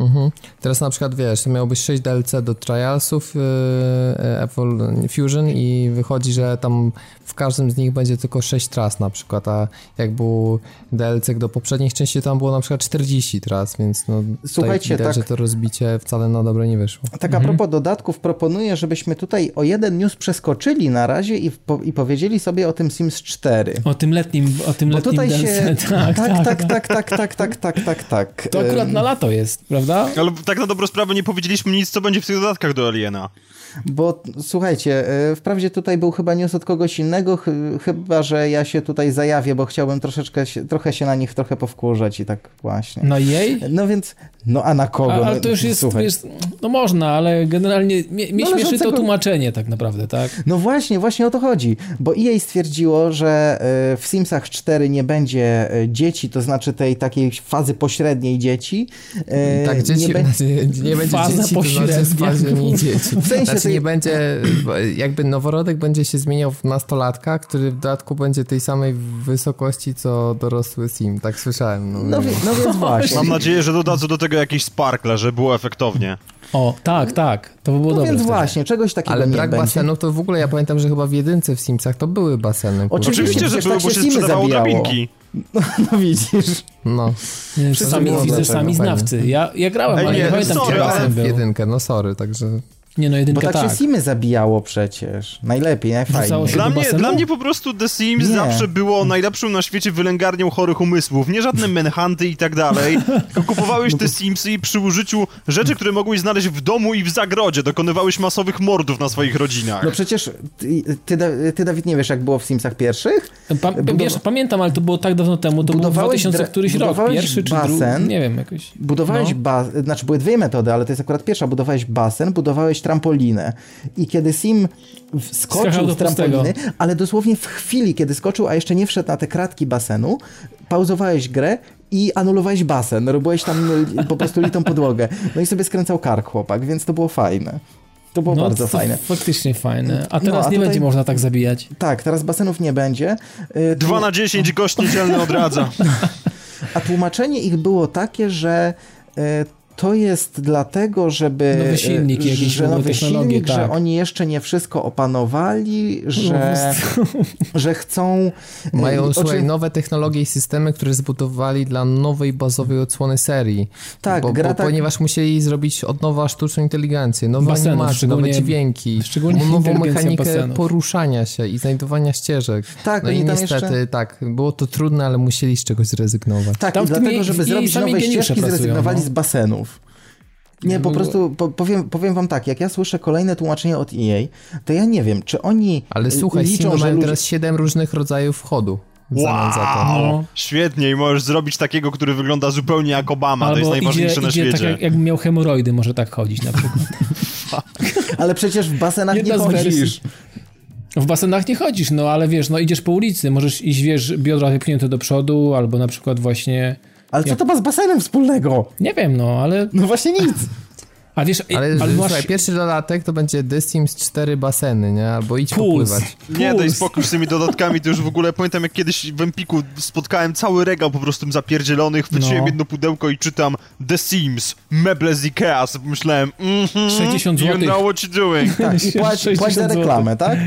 Speaker 2: Mhm. Teraz na przykład wiesz, miałbyś 6 DLC do Trialsów yy, Apple Fusion i wychodzi, że tam w każdym z nich będzie tylko 6 tras na przykład, a jak był DLC do poprzednich części, tam było na przykład 40 tras, więc no Słuchajcie, widać, tak, że to rozbicie wcale na dobre nie wyszło.
Speaker 3: Tak a mhm. propos dodatków, proponuję, żebyśmy tutaj o jeden news przeskoczyli na razie i, po, i powiedzieli sobie o tym Sims 4.
Speaker 1: O tym letnim, o tym Bo letnim tutaj DLC. Się... [LAUGHS]
Speaker 3: Tak, tak, tak, tak, tak, tak, tak, tak, tak, tak.
Speaker 1: To akurat na lato jest, prawda?
Speaker 4: Ale tak na dobrą sprawę nie powiedzieliśmy nic, co będzie w tych dodatkach do Aliena.
Speaker 3: Bo słuchajcie, e, wprawdzie tutaj był chyba news od kogoś innego, ch chyba że ja się tutaj zajawię, bo chciałbym troszeczkę, się, trochę się na nich trochę powkurzać i tak właśnie.
Speaker 1: Na jej?
Speaker 3: No więc, no a na kogo? A,
Speaker 1: ale to już jest, jest, no można, ale generalnie mnie, mnie no, śmieszy to tłumaczenie tak naprawdę, tak?
Speaker 3: No właśnie, właśnie o to chodzi, bo EA stwierdziło, że e, w Simsach 4 nie będzie e, dzieci, to znaczy tej takiej fazy pośredniej dzieci.
Speaker 2: Tak, dzieci, nie, będzie, [LAUGHS] nie będzie Faza dzieci, pośrednia. to znaczy nie dzieci. [LAUGHS] W sensie znaczy nie będzie, jakby noworodek będzie się zmieniał w nastolatka, który w dodatku będzie tej samej wysokości, co dorosły Sim, tak słyszałem. No,
Speaker 3: no, no więc [LAUGHS] właśnie.
Speaker 4: Mam nadzieję, że dodadzą do tego jakieś sparkle, żeby było efektownie.
Speaker 1: O, tak, tak. To by było no dobre.
Speaker 3: Więc właśnie, czegoś takiego
Speaker 2: Ale
Speaker 3: nie
Speaker 2: brak
Speaker 3: będzie.
Speaker 2: basenów to w ogóle ja pamiętam, że chyba w jedynce w Simsach to były baseny.
Speaker 4: Oczywiście, Oczywiście że były, tak bo się sprzedawało drabinki.
Speaker 3: No, no, widzisz.
Speaker 2: No.
Speaker 1: Nie, sami, widzę, sami znawcy. Ja, ja grałem, Ej, ale nie, nie pamiętam,
Speaker 2: sorry, basen był. jedynkę, no sorry, także...
Speaker 1: Nie no, jedynka
Speaker 3: Bo tak,
Speaker 1: tak.
Speaker 3: się Simy zabijało przecież. Najlepiej, najfajniej.
Speaker 4: Dla mnie, dla mnie po prostu The Sims nie. zawsze było najlepszą na świecie wylęgarnią chorych umysłów. Nie żadne menhunty i tak dalej. [LAUGHS] Kupowałeś te Simsy i przy użyciu rzeczy, które mogłeś znaleźć w domu i w zagrodzie, dokonywałeś masowych mordów na swoich rodzinach.
Speaker 3: No przecież ty, ty, ty Dawid, nie wiesz, jak było w Simsach pierwszych?
Speaker 1: Pa, wiesz, pamiętam, ale to było tak dawno temu, to był 2000 któryś rok, pierwszy czy drugi, nie wiem, jakoś.
Speaker 3: Budowałeś no. basen, znaczy były dwie metody, ale to jest akurat pierwsza. Budowałeś basen, budowałeś trampolinę. I kiedy Sim skoczył z trampoliny, ale dosłownie w chwili, kiedy skoczył, a jeszcze nie wszedł na te kratki basenu, pauzowałeś grę i anulowałeś basen, robiłeś tam po prostu litą podłogę. No i sobie skręcał kark chłopak, więc to było fajne. To było no, bardzo to fajne.
Speaker 1: Faktycznie fajne. A teraz no, a nie tutaj... będzie można tak zabijać.
Speaker 3: Tak, teraz basenów nie będzie.
Speaker 4: 2 y, na 10 gość niedzielny odradza. [LAUGHS]
Speaker 3: A tłumaczenie ich było takie, że y, to jest dlatego, żeby...
Speaker 1: Nowy silnik, e, jakieś że nowy silnik,
Speaker 3: tak. że oni jeszcze nie wszystko opanowali, że, [LAUGHS] że chcą...
Speaker 2: E, Mają, słuchaj, nowe technologie i systemy, które zbudowali dla nowej bazowej odsłony serii. Tak, bo, gra bo, tak... Ponieważ musieli zrobić od nowa sztuczną inteligencję, nowe Basenów, animacje, nowe dźwięki, nową mechanikę basenów. poruszania się i znajdowania ścieżek. Tak, no i niestety, jeszcze... tak, było to trudne, ale musieli z czegoś zrezygnować.
Speaker 3: Tak, i dlatego, żeby zrobić nowe ścieżki, zrezygnowali no. z basenów. Nie, po prostu po, powiem, powiem wam tak, jak ja słyszę kolejne tłumaczenie od EA, to ja nie wiem, czy oni
Speaker 2: Ale słuchaj, liczą, że ludzie... teraz siedem różnych rodzajów wchodu.
Speaker 4: Wow, za to. No. Świetnie i możesz zrobić takiego, który wygląda zupełnie jak Obama, Albo to jest najważniejsze idzie, na idzie świecie.
Speaker 1: Tak jak, miał hemoroidy, może tak chodzić na przykład. [LAUGHS]
Speaker 3: ale przecież w basenach Jedna nie chodzisz.
Speaker 1: W basenach nie chodzisz, no ale wiesz, no idziesz po ulicy, możesz iść, wiesz, biodra wypchnięte do przodu, albo na przykład właśnie
Speaker 3: ale co to ma z basenem wspólnego?
Speaker 1: Nie wiem, no, ale...
Speaker 3: No właśnie nic.
Speaker 2: A wiesz, ale, ale masz... słuchaj, pierwszy dodatek to będzie The Sims 4 baseny, nie? Albo idź Puls. popływać.
Speaker 4: Puls. Nie, daj spokój z tymi dodatkami, to już w ogóle pamiętam jak kiedyś w Empiku spotkałem cały regał po prostu zapierdzielonych, chwyciłem no. jedno pudełko i czytam The Sims, meble z Ikea, sobie myślałem, mhm,
Speaker 1: 60 zł.
Speaker 4: You know what you're doing.
Speaker 3: Tak, płać, [LAUGHS] płać za reklamę, tak?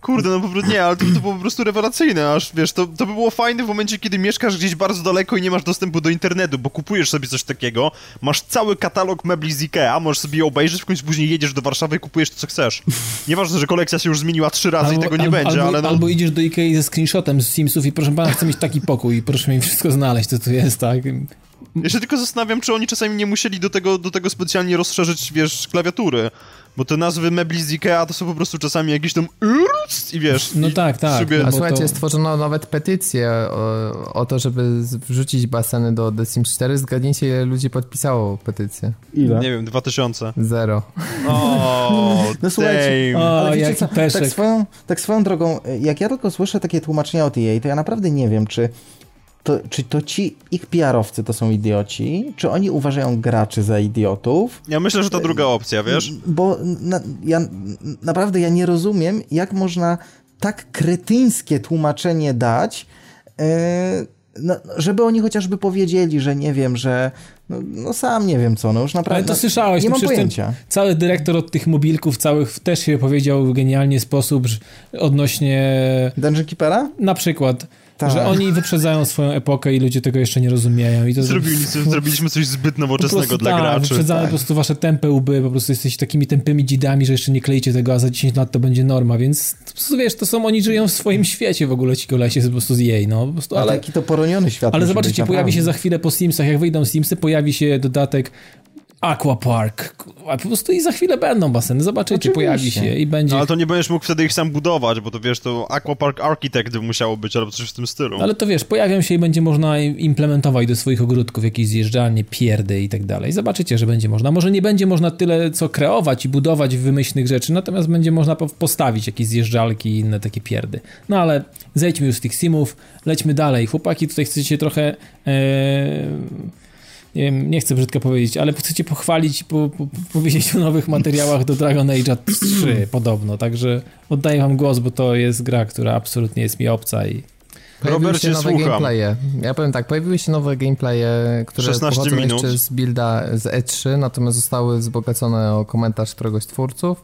Speaker 4: Kurde, no po prostu nie, ale to, to było po prostu rewelacyjne, aż wiesz, to, to by było fajne w momencie, kiedy mieszkasz gdzieś bardzo daleko i nie masz dostępu do internetu, bo kupujesz sobie coś takiego, masz cały katalog mebli z Ikea, możesz sobie je obejrzeć, w końcu później jedziesz do Warszawy i kupujesz to, co chcesz. Nieważne, że kolekcja się już zmieniła trzy razy albo, i tego nie albo, będzie,
Speaker 1: albo,
Speaker 4: ale no...
Speaker 1: Albo idziesz do Ikei ze screenshotem z Simsów i proszę pana, chcę mieć taki pokój i proszę mi wszystko znaleźć, co tu jest, tak?
Speaker 4: Ja się tylko zastanawiam, czy oni czasami nie musieli do tego, do tego specjalnie rozszerzyć, wiesz, klawiatury Bo te nazwy mebli z Ikea to są po prostu czasami jakieś tam i wiesz...
Speaker 1: No tak, tak.
Speaker 4: Sobie...
Speaker 2: A słuchajcie, to... stworzono nawet petycję o, o, to, żeby wrzucić baseny do The Sims 4. Zgadnijcie, ile ludzi podpisało petycję.
Speaker 4: Ile? Nie wiem, 2000.
Speaker 2: Zero.
Speaker 4: O, no słuchajcie,
Speaker 1: o, ale wiecie co,
Speaker 3: tak swoją, tak swoją drogą, jak ja tylko słyszę takie tłumaczenia od EA, to ja naprawdę nie wiem, czy to, czy to ci ich PR-owcy to są idioci, czy oni uważają graczy za idiotów?
Speaker 4: Ja myślę, że to druga opcja, wiesz?
Speaker 3: Bo na, ja naprawdę ja nie rozumiem, jak można tak kretyńskie tłumaczenie dać, yy, no, żeby oni chociażby powiedzieli, że nie wiem, że no, no, sam nie wiem co, no już naprawdę.
Speaker 1: Ale to słyszałeś,
Speaker 3: nie
Speaker 1: no
Speaker 3: mam pojęcia.
Speaker 1: Cały dyrektor od tych mobilków całych też się powiedział w genialny sposób odnośnie...
Speaker 3: Dungeon Keepera?
Speaker 1: Na przykład. Tak. Że oni wyprzedzają swoją epokę i ludzie tego jeszcze nie rozumieją. I to
Speaker 4: Zrobiliśmy, zrobiliśmy coś zbyt nowoczesnego prostu, dla
Speaker 1: tak,
Speaker 4: graczy.
Speaker 1: Wyprzedzamy tak. po prostu wasze tępe łby, po prostu jesteście takimi tępymi dzidami, że jeszcze nie kleicie tego, a za 10 lat to będzie norma, więc po prostu, wiesz, to są, oni żyją w swoim świecie w ogóle, ci kolesie po prostu z jej, no. Po prostu,
Speaker 3: ale, ale jaki to poroniony świat.
Speaker 1: Ale zobaczycie, pojawi się za chwilę po Simsach, jak wyjdą Simsy, pojawi się dodatek Aquapark. A po prostu i za chwilę będą baseny, zobaczycie, Oczywiście. pojawi się i będzie...
Speaker 4: No ale to nie będziesz mógł wtedy ich sam budować, bo to wiesz, to Aquapark Architect by musiało być albo coś w tym stylu.
Speaker 1: Ale to wiesz, pojawią się i będzie można implementować do swoich ogródków jakieś zjeżdżalnie, pierdy i tak dalej. Zobaczycie, że będzie można. Może nie będzie można tyle co kreować i budować wymyślnych rzeczy, natomiast będzie można postawić jakieś zjeżdżalki i inne takie pierdy. No ale zejdźmy już z tych simów, lećmy dalej. Chłopaki, tutaj chcecie trochę... Ee nie wiem, nie chcę brzydko powiedzieć, ale chcecie pochwalić i po, po, powiedzieć o nowych materiałach do Dragon Age 3 [CLEARS THROAT] podobno, także oddaję wam głos, bo to jest gra, która absolutnie jest mi obca i
Speaker 2: Pojawiły się nowe słucham. gameplaye. Ja powiem tak, pojawiły się nowe gameplaye, które pochodzą minut. jeszcze z builda z E3, natomiast zostały wzbogacone o komentarz któregoś z twórców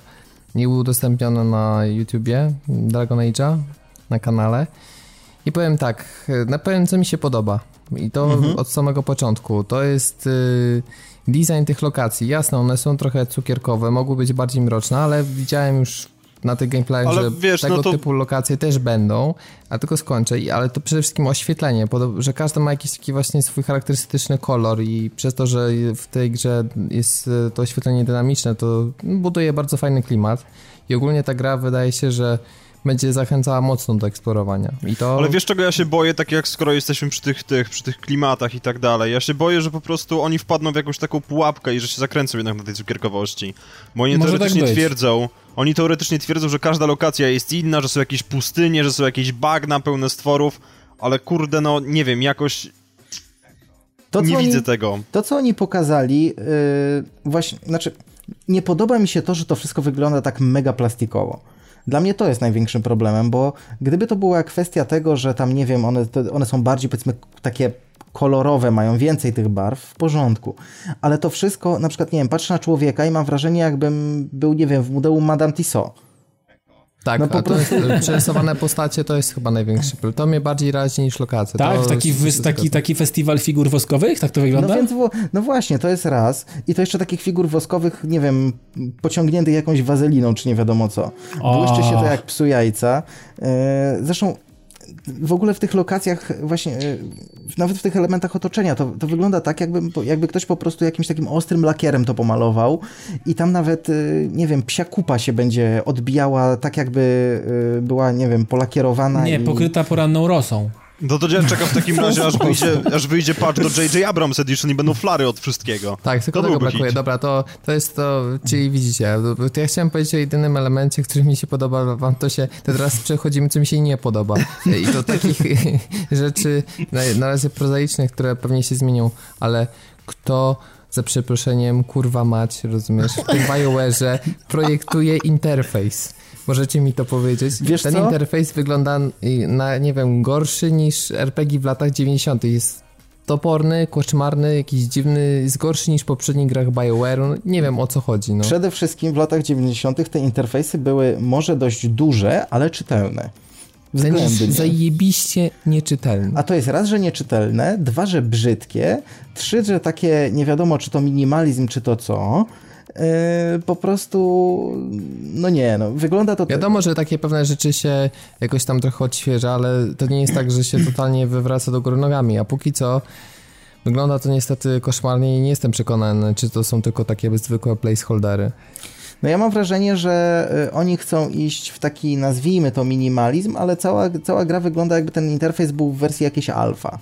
Speaker 2: i udostępnione na YouTubie Dragon Age'a, na kanale. I powiem tak, na pewno co mi się podoba. I to mhm. od samego początku. To jest y, design tych lokacji. Jasne, one są trochę cukierkowe, mogły być bardziej mroczne, ale widziałem już na tych gameplayach, ale że wiesz, tego no to... typu lokacje też będą, a tylko skończę, ale to przede wszystkim oświetlenie, że każdy ma jakiś taki właśnie swój charakterystyczny kolor i przez to, że w tej grze jest y, to oświetlenie dynamiczne, to buduje bardzo fajny klimat i ogólnie ta gra wydaje się, że będzie zachęcała mocno do eksplorowania. I to...
Speaker 4: Ale wiesz czego ja się boję, tak jak skoro jesteśmy przy tych, tych, przy tych klimatach i tak dalej, ja się boję, że po prostu oni wpadną w jakąś taką pułapkę i że się zakręcą jednak na tej cukierkowości. Bo oni Może tak teoretycznie tak twierdzą, oni teoretycznie twierdzą, że każda lokacja jest inna, że są jakieś pustynie, że są jakieś bagna pełne stworów, ale kurde, no nie wiem, jakoś to, nie widzę
Speaker 3: oni,
Speaker 4: tego.
Speaker 3: To, co oni pokazali, yy, właśnie, znaczy, nie podoba mi się to, że to wszystko wygląda tak mega plastikowo. Dla mnie to jest największym problemem, bo gdyby to była kwestia tego, że tam, nie wiem, one, one są bardziej, powiedzmy, takie kolorowe, mają więcej tych barw, w porządku. Ale to wszystko, na przykład, nie wiem, patrzę na człowieka i mam wrażenie, jakbym był, nie wiem, w Muzeum Madame Tissot.
Speaker 2: Tak, no po prostu... przerysowane postacie to jest chyba największy problem. To mnie bardziej razi niż lokacja.
Speaker 1: Tak, to taki, wy, taki, taki festiwal figur woskowych? Tak to wygląda?
Speaker 3: No więc, no właśnie, to jest raz. I to jeszcze takich figur woskowych, nie wiem, pociągniętych jakąś wazeliną, czy nie wiadomo co. Błyszczy się to jak psu jajca. E, zresztą w ogóle w tych lokacjach, właśnie, e, nawet w tych elementach otoczenia, to, to wygląda tak, jakby, jakby ktoś po prostu jakimś takim ostrym lakierem to pomalował i tam nawet, e, nie wiem, psia kupa się będzie odbijała tak, jakby e, była, nie wiem, polakierowana.
Speaker 1: Nie,
Speaker 3: i...
Speaker 1: pokryta poranną rosą.
Speaker 4: No to czekam w takim razie, aż wyjdzie, aż wyjdzie patch do J.J. Abrams Edition i będą flary od wszystkiego.
Speaker 2: Tak, tylko to tego brakuje. Hit. Dobra, to, to jest to, czyli widzicie, ja chciałem powiedzieć o jedynym elemencie, który mi się podoba, wam to się, to teraz przechodzimy, co mi się nie podoba. I to takich [LAUGHS] rzeczy na, na razie prozaicznych, które pewnie się zmienią, ale kto za przeproszeniem, kurwa mać, rozumiesz, w tym BioWare'ze projektuje interfejs. Możecie mi to powiedzieć? Wiesz Ten co? interfejs wygląda na, nie wiem, gorszy niż RPG w latach 90. Jest toporny, koszmarny, jakiś dziwny, jest gorszy niż w poprzednich grach BioWare'u. Nie wiem o co chodzi. No.
Speaker 3: Przede wszystkim w latach 90. te interfejsy były może dość duże, ale czytelne.
Speaker 2: Względnie. Zajebiście nieczytelne.
Speaker 3: A to jest raz, że nieczytelne, dwa, że brzydkie, trzy, że takie nie wiadomo, czy to minimalizm, czy to co. Yy, po prostu, no nie, no, wygląda to...
Speaker 2: Wiadomo, że takie pewne rzeczy się jakoś tam trochę odświeża, ale to nie jest tak, że się totalnie wywraca do góry nogami, a póki co wygląda to niestety koszmarnie i nie jestem przekonany, czy to są tylko takie zwykłe placeholdery.
Speaker 3: No ja mam wrażenie, że y, oni chcą iść w taki, nazwijmy to minimalizm, ale cała, cała gra wygląda jakby ten interfejs był w wersji jakiejś alfa.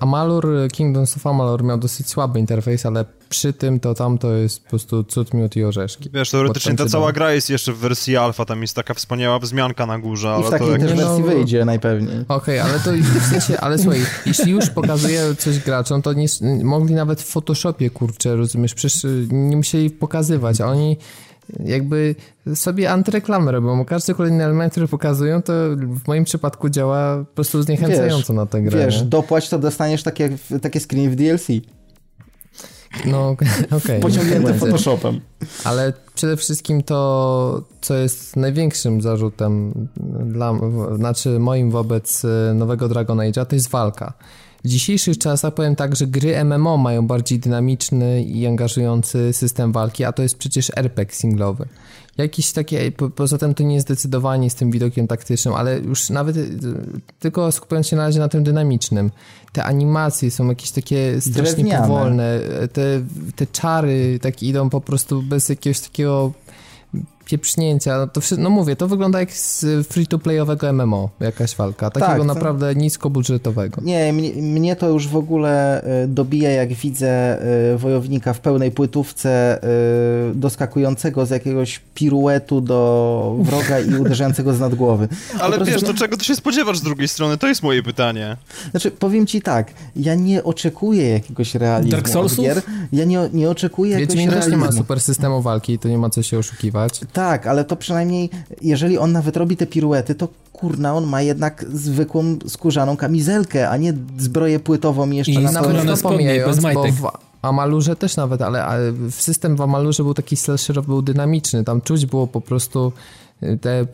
Speaker 2: Amalur, Kingdoms of Amalur miał dosyć słaby interfejs, ale przy tym to tam to jest po prostu cud, miód i orzeszki.
Speaker 4: Wiesz, teoretycznie ta cała gra jest jeszcze w wersji alfa, tam jest taka wspaniała wzmianka na górze, ale
Speaker 3: I w takiej
Speaker 4: to
Speaker 3: też wersji no, wyjdzie najpewniej.
Speaker 2: Okej, okay, ale to w sensie, ale słuchaj, jeśli już pokazuje coś graczom, to nie, mogli nawet w Photoshopie, kurczę, rozumiesz, przecież nie musieli pokazywać, a oni jakby sobie antyreklamę robią, bo każdy kolejny element, który pokazują, to w moim przypadku działa po prostu zniechęcająco wiesz, na tę grę.
Speaker 3: Wiesz, nie? dopłać to dostaniesz takie, takie screeny w DLC.
Speaker 2: No, [LAUGHS] okej. Okay.
Speaker 3: Pociągnięte Photoshopem.
Speaker 2: Ale przede wszystkim to, co jest największym zarzutem dla, znaczy moim wobec e, nowego Dragon Age'a, to jest walka. W dzisiejszych czasach powiem tak, że gry MMO mają bardziej dynamiczny i angażujący system walki, a to jest przecież RPG singlowy. Jakiś takie, po, poza tym to nie jest zdecydowanie z tym widokiem taktycznym, ale już nawet y, tylko skupiając się na razie na tym dynamicznym. Te animacje są jakieś takie strasznie Drewniane. powolne, te, te czary tak idą po prostu bez jakiegoś takiego pieprznięcia, no to no mówię, to wygląda jak z free-to-playowego MMO, jakaś walka, takiego tak, naprawdę to... niskobudżetowego.
Speaker 3: Nie, mnie, mnie, to już w ogóle y, dobija, jak widzę y, wojownika w pełnej płytówce y, doskakującego z jakiegoś piruetu do wroga i uderzającego z nadgłowy.
Speaker 4: Ale prostu... wiesz, do czego ty się spodziewasz z drugiej strony? To jest moje pytanie.
Speaker 3: Znaczy, powiem ci tak, ja nie oczekuję jakiegoś realizmu Dark Soulsów? gier. Ja nie, nie oczekuję Wiedźmin jakiegoś realizmu.
Speaker 2: nie ma super systemu walki, to nie ma co się oszukiwać.
Speaker 3: Tak, ale to przynajmniej, jeżeli on nawet robi te piruety, to kurna, on ma jednak zwykłą skórzaną kamizelkę, a nie zbroję płytową i jeszcze I
Speaker 2: na nawet to pomijając, bo w Amalurze też nawet, ale, ale system w Amalurze był taki slasherowy, był dynamiczny, tam czuć było po prostu y, te,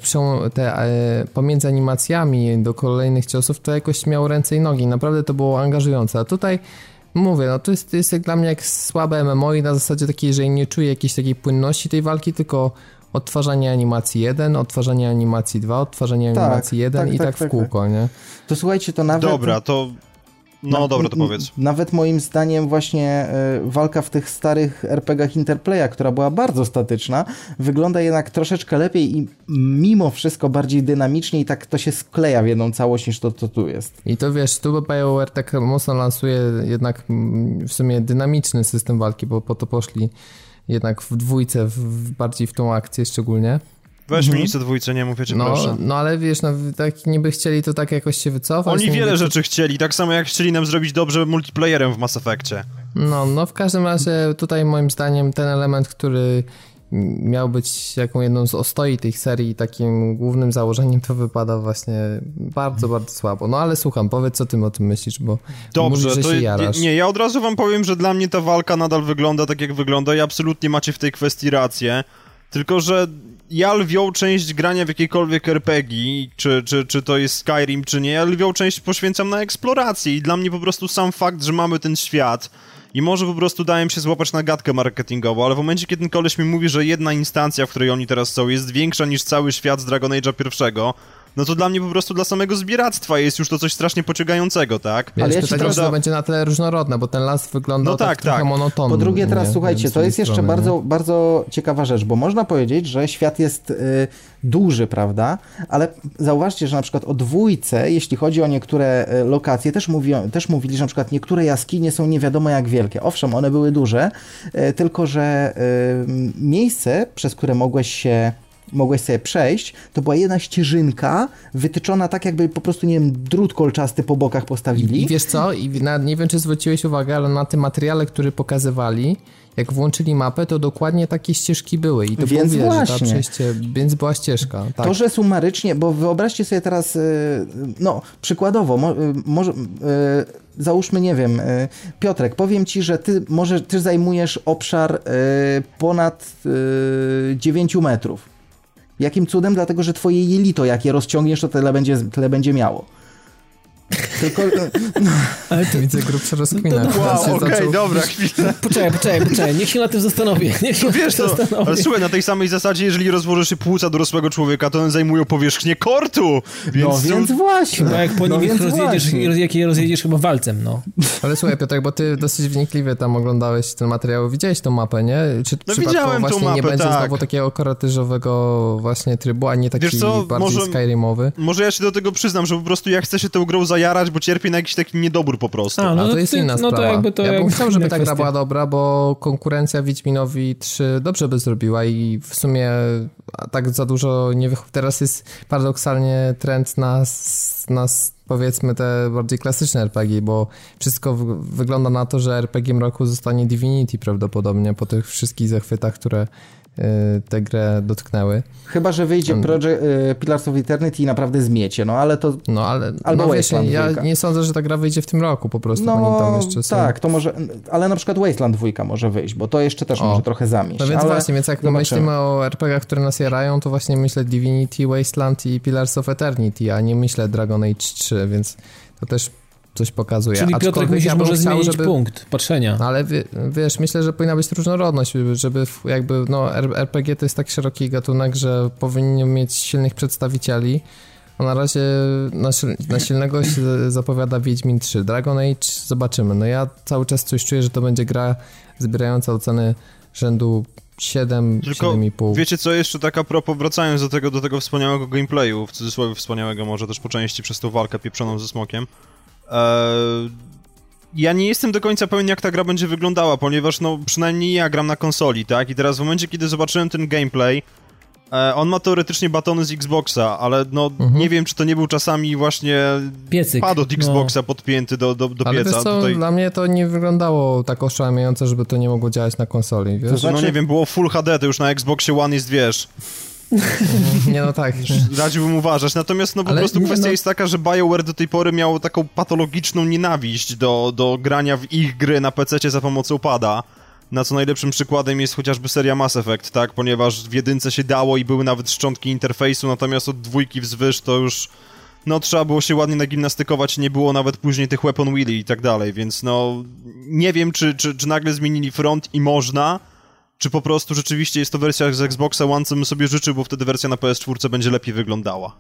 Speaker 2: te e, pomiędzy animacjami do kolejnych ciosów to jakoś miało ręce i nogi, naprawdę to było angażujące, a tutaj Mówię, no to jest, to jest dla mnie jak słabe MMO i na zasadzie takiej, że nie czuję jakiejś takiej płynności tej walki, tylko odtwarzanie animacji 1, odtwarzanie animacji 2, odtwarzanie tak, animacji 1 tak, i tak, tak w tak, kółko, tak. nie?
Speaker 3: To słuchajcie, to nawet...
Speaker 4: Dobra, to... No na, dobra, to powiedz.
Speaker 3: Nawet moim zdaniem właśnie y, walka w tych starych RPGach Interplaya, która była bardzo statyczna, wygląda jednak troszeczkę lepiej i mimo wszystko bardziej dynamicznie i tak to się skleja w jedną całość niż to, co tu jest.
Speaker 2: I to wiesz, tu BioWare tak mocno lansuje jednak w sumie dynamiczny system walki, bo po to poszli jednak w dwójce, w, bardziej w tą akcję szczególnie.
Speaker 4: Weź mhm. mi nic o dwójce, nie mówię cię
Speaker 2: no,
Speaker 4: proszę.
Speaker 2: No ale wiesz, no tak niby chcieli to tak jakoś się wycofać.
Speaker 4: Oni wiele rzeczy chcieli, tak samo jak chcieli nam zrobić dobrze multiplayerem w Mass Effectie.
Speaker 2: No, no w każdym razie tutaj moim zdaniem ten element, który miał być jaką jedną z ostoi tej serii takim głównym założeniem, to wypada właśnie bardzo, bardzo słabo. No ale słucham, powiedz co ty o tym myślisz, bo Dobrze, mówisz, że to się jarasz.
Speaker 4: Nie, ja od razu wam powiem, że dla mnie ta walka nadal wygląda tak jak wygląda i absolutnie macie w tej kwestii rację, tylko że ja lwią część grania w jakiejkolwiek RPG, czy, czy, czy to jest Skyrim, czy nie, ja lwią część poświęcam na eksplorację i dla mnie po prostu sam fakt, że mamy ten świat i może po prostu dałem się złapać na gadkę marketingową, ale w momencie, kiedy ten koleś mi mówi, że jedna instancja, w której oni teraz są, jest większa niż cały świat z Dragon Age'a pierwszego, no to dla mnie po prostu dla samego zbieractwa jest już to coś strasznie pociągającego, tak?
Speaker 2: Wiesz, Ale ja pytanie, teraz... to będzie na tyle różnorodne, bo ten las wygląda no tak, tak, trochę tak. monotonny.
Speaker 3: Po drugie teraz nie? słuchajcie, to jest jeszcze bardzo, bardzo ciekawa rzecz, bo można powiedzieć, że świat jest y, duży, prawda? Ale zauważcie, że na przykład o dwójce, jeśli chodzi o niektóre y, lokacje, też, mówi, też mówili, że na przykład niektóre jaskinie są nie wiadomo jak wielkie. Owszem, one były duże, y, tylko że y, miejsce, przez które mogłeś się mogłeś sobie przejść, to była jedna ścieżynka wytyczona tak, jakby po prostu, nie wiem, drut kolczasty po bokach postawili.
Speaker 2: I wiesz co, I na, nie wiem, czy zwróciłeś uwagę, ale na tym materiale, który pokazywali, jak włączyli mapę, to dokładnie takie ścieżki były i to więc było, właśnie. Przejście, więc była ścieżka. Tak.
Speaker 3: To, że sumarycznie, bo wyobraźcie sobie teraz, y, no przykładowo, y, może y, załóżmy, nie wiem, Piotrek, powiem ci, że ty może ty zajmujesz obszar ponad 9 metrów. Jakim cudem? Dlatego, że twoje jelito, jak je rozciągniesz, to tyle będzie, tyle będzie miało.
Speaker 2: Tylko... No. [LAUGHS] Ale to... Widzę grubsze rozkmina.
Speaker 4: Wow, okej, okay, dobra, chwilę. [LAUGHS]
Speaker 1: Poczekaj, poczekaj, poczekaj, niech się na tym zastanowię. Niech się no
Speaker 4: wiesz, to, ale słuchaj, na tej samej zasadzie, jeżeli rozłożysz się płuca dorosłego człowieka, to one zajmują powierzchnię kortu. Więc,
Speaker 3: no więc właśnie.
Speaker 1: Chyba jak po no nim rozjedziesz, jak je rozjedziesz chyba walcem, no.
Speaker 2: Ale słuchaj, Piotr, bo ty dosyć wnikliwie tam oglądałeś ten materiał, widziałeś tą mapę, nie?
Speaker 4: Czy no widziałem
Speaker 2: właśnie
Speaker 4: tą mapę,
Speaker 2: nie będzie
Speaker 4: tak.
Speaker 2: znowu takiego koratyżowego właśnie trybu, a nie taki co, bardziej może, Skyrimowy?
Speaker 4: Może ja się do tego przyznam, że po prostu ja chcę się tą grą zajarać, bo cierpię na jakiś taki niedobór po prostu.
Speaker 2: A, no, a to jest ty, inna no sprawa. To jakby to ja bym chciał, żeby ta gra była dobra, bo konkurencja Wiedźminowi 3 dobrze by zrobiła i w sumie tak za dużo nie wychodzi. Teraz jest paradoksalnie trend na, na powiedzmy te bardziej klasyczne RPG, bo wszystko wygląda na to, że RPG roku zostanie Divinity prawdopodobnie po tych wszystkich zachwytach, które tę grę dotknęły.
Speaker 3: Chyba, że wyjdzie Project, y, Pillars of Eternity i naprawdę zmiecie, no ale to...
Speaker 2: No ale albo no, wiesz, ja nie sądzę, że ta gra wyjdzie w tym roku po prostu, no, tam jeszcze
Speaker 3: są... tak, to może, ale na przykład Wasteland 2 może wyjść, bo to jeszcze też o. może trochę zamieść.
Speaker 2: No więc
Speaker 3: ale...
Speaker 2: właśnie, więc jak Zobaczymy. myślimy o RPGach, które nas jarają, to właśnie myślę Divinity, Wasteland i Pillars of Eternity, a nie myślę Dragon Age 3, więc to też coś pokazuje.
Speaker 1: Czyli Piotrek musisz ja może chciał, zmienić żeby... punkt patrzenia.
Speaker 2: No, ale wiesz, myślę, że powinna być różnorodność, żeby jakby, no RPG to jest tak szeroki gatunek, że powinien mieć silnych przedstawicieli, a na razie na, na silnego się zapowiada Wiedźmin 3. Dragon Age zobaczymy. No ja cały czas coś czuję, że to będzie gra zbierająca oceny rzędu 7, Tylko 7,5.
Speaker 4: Wiecie co, jeszcze taka propos, wracając do tego, do tego wspaniałego gameplayu, w cudzysłowie wspaniałego może też po części przez tą walkę pieprzoną ze smokiem, ja nie jestem do końca pewien, jak ta gra będzie wyglądała, ponieważ no przynajmniej ja gram na konsoli, tak? I teraz w momencie, kiedy zobaczyłem ten gameplay, e, on ma teoretycznie batony z Xboxa, ale no mhm. nie wiem, czy to nie był czasami właśnie
Speaker 1: Piecyk.
Speaker 4: pad od Xboxa no. podpięty do, do, do
Speaker 2: ale
Speaker 4: pieca.
Speaker 2: Ale co, Tutaj... dla mnie to nie wyglądało tak oszałamiająco, żeby to nie mogło działać na konsoli, wiesz?
Speaker 4: To znaczy... No nie wiem, było Full HD, to już na Xboxie One jest, wiesz...
Speaker 2: Nie no tak.
Speaker 4: Radziłbym uważać. Natomiast no po Ale prostu kwestia no... jest taka, że BioWare do tej pory miało taką patologiczną nienawiść do, do grania w ich gry na PC za pomocą pada. Na co najlepszym przykładem jest chociażby seria Mass Effect, tak? Ponieważ w jedynce się dało i były nawet szczątki interfejsu, natomiast od dwójki wzwyż to już no trzeba było się ładnie nagimnastykować, nie było nawet później tych weapon wheelie i tak dalej, więc no nie wiem, czy, czy, czy nagle zmienili front i można, czy po prostu rzeczywiście jest to wersja z Xboxa One, co bym sobie życzył, bo wtedy wersja na PS4 będzie lepiej wyglądała.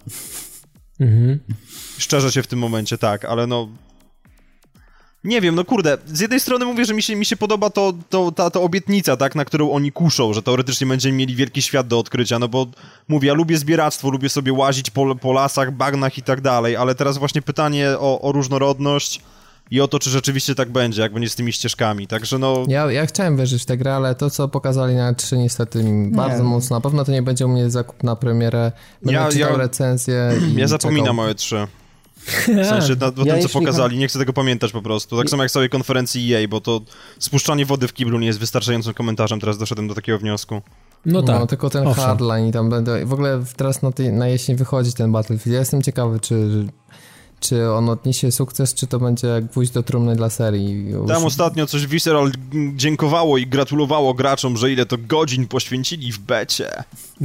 Speaker 4: Mhm. Szczerze się w tym momencie tak, ale no... Nie wiem, no kurde, z jednej strony mówię, że mi się, mi się podoba to, to, ta, ta obietnica, tak, na którą oni kuszą, że teoretycznie będziemy mieli wielki świat do odkrycia, no bo mówię, ja lubię zbieractwo, lubię sobie łazić po, po lasach, bagnach i tak dalej, ale teraz właśnie pytanie o, o różnorodność i o to, czy rzeczywiście tak będzie, jak będzie z tymi ścieżkami, także no...
Speaker 2: Ja, ja chciałem wierzyć w tę grę, ale to, co pokazali na 3 niestety bardzo mocno, na pewno to nie będzie u mnie zakup na premierę, będę ja, czytał ja, recenzję [CLEARS THROAT]
Speaker 4: Ja zapominam o E3. W sensie na, o ja tym, co pokazali, nie chcę tego pamiętać po prostu. Tak samo jak całej konferencji EA, bo to spuszczanie wody w kiblu nie jest wystarczającym komentarzem, teraz doszedłem do takiego wniosku.
Speaker 2: No tak. No, tylko ten Owszem. hardline i tam będę... W ogóle teraz na, tej, na jesień wychodzi ten Battlefield. Ja jestem ciekawy, czy czy on odniesie sukces, czy to będzie gwóźdź do trumny dla serii.
Speaker 4: Już... Tam ostatnio coś Visceral dziękowało i gratulowało graczom, że ile to godzin poświęcili w becie.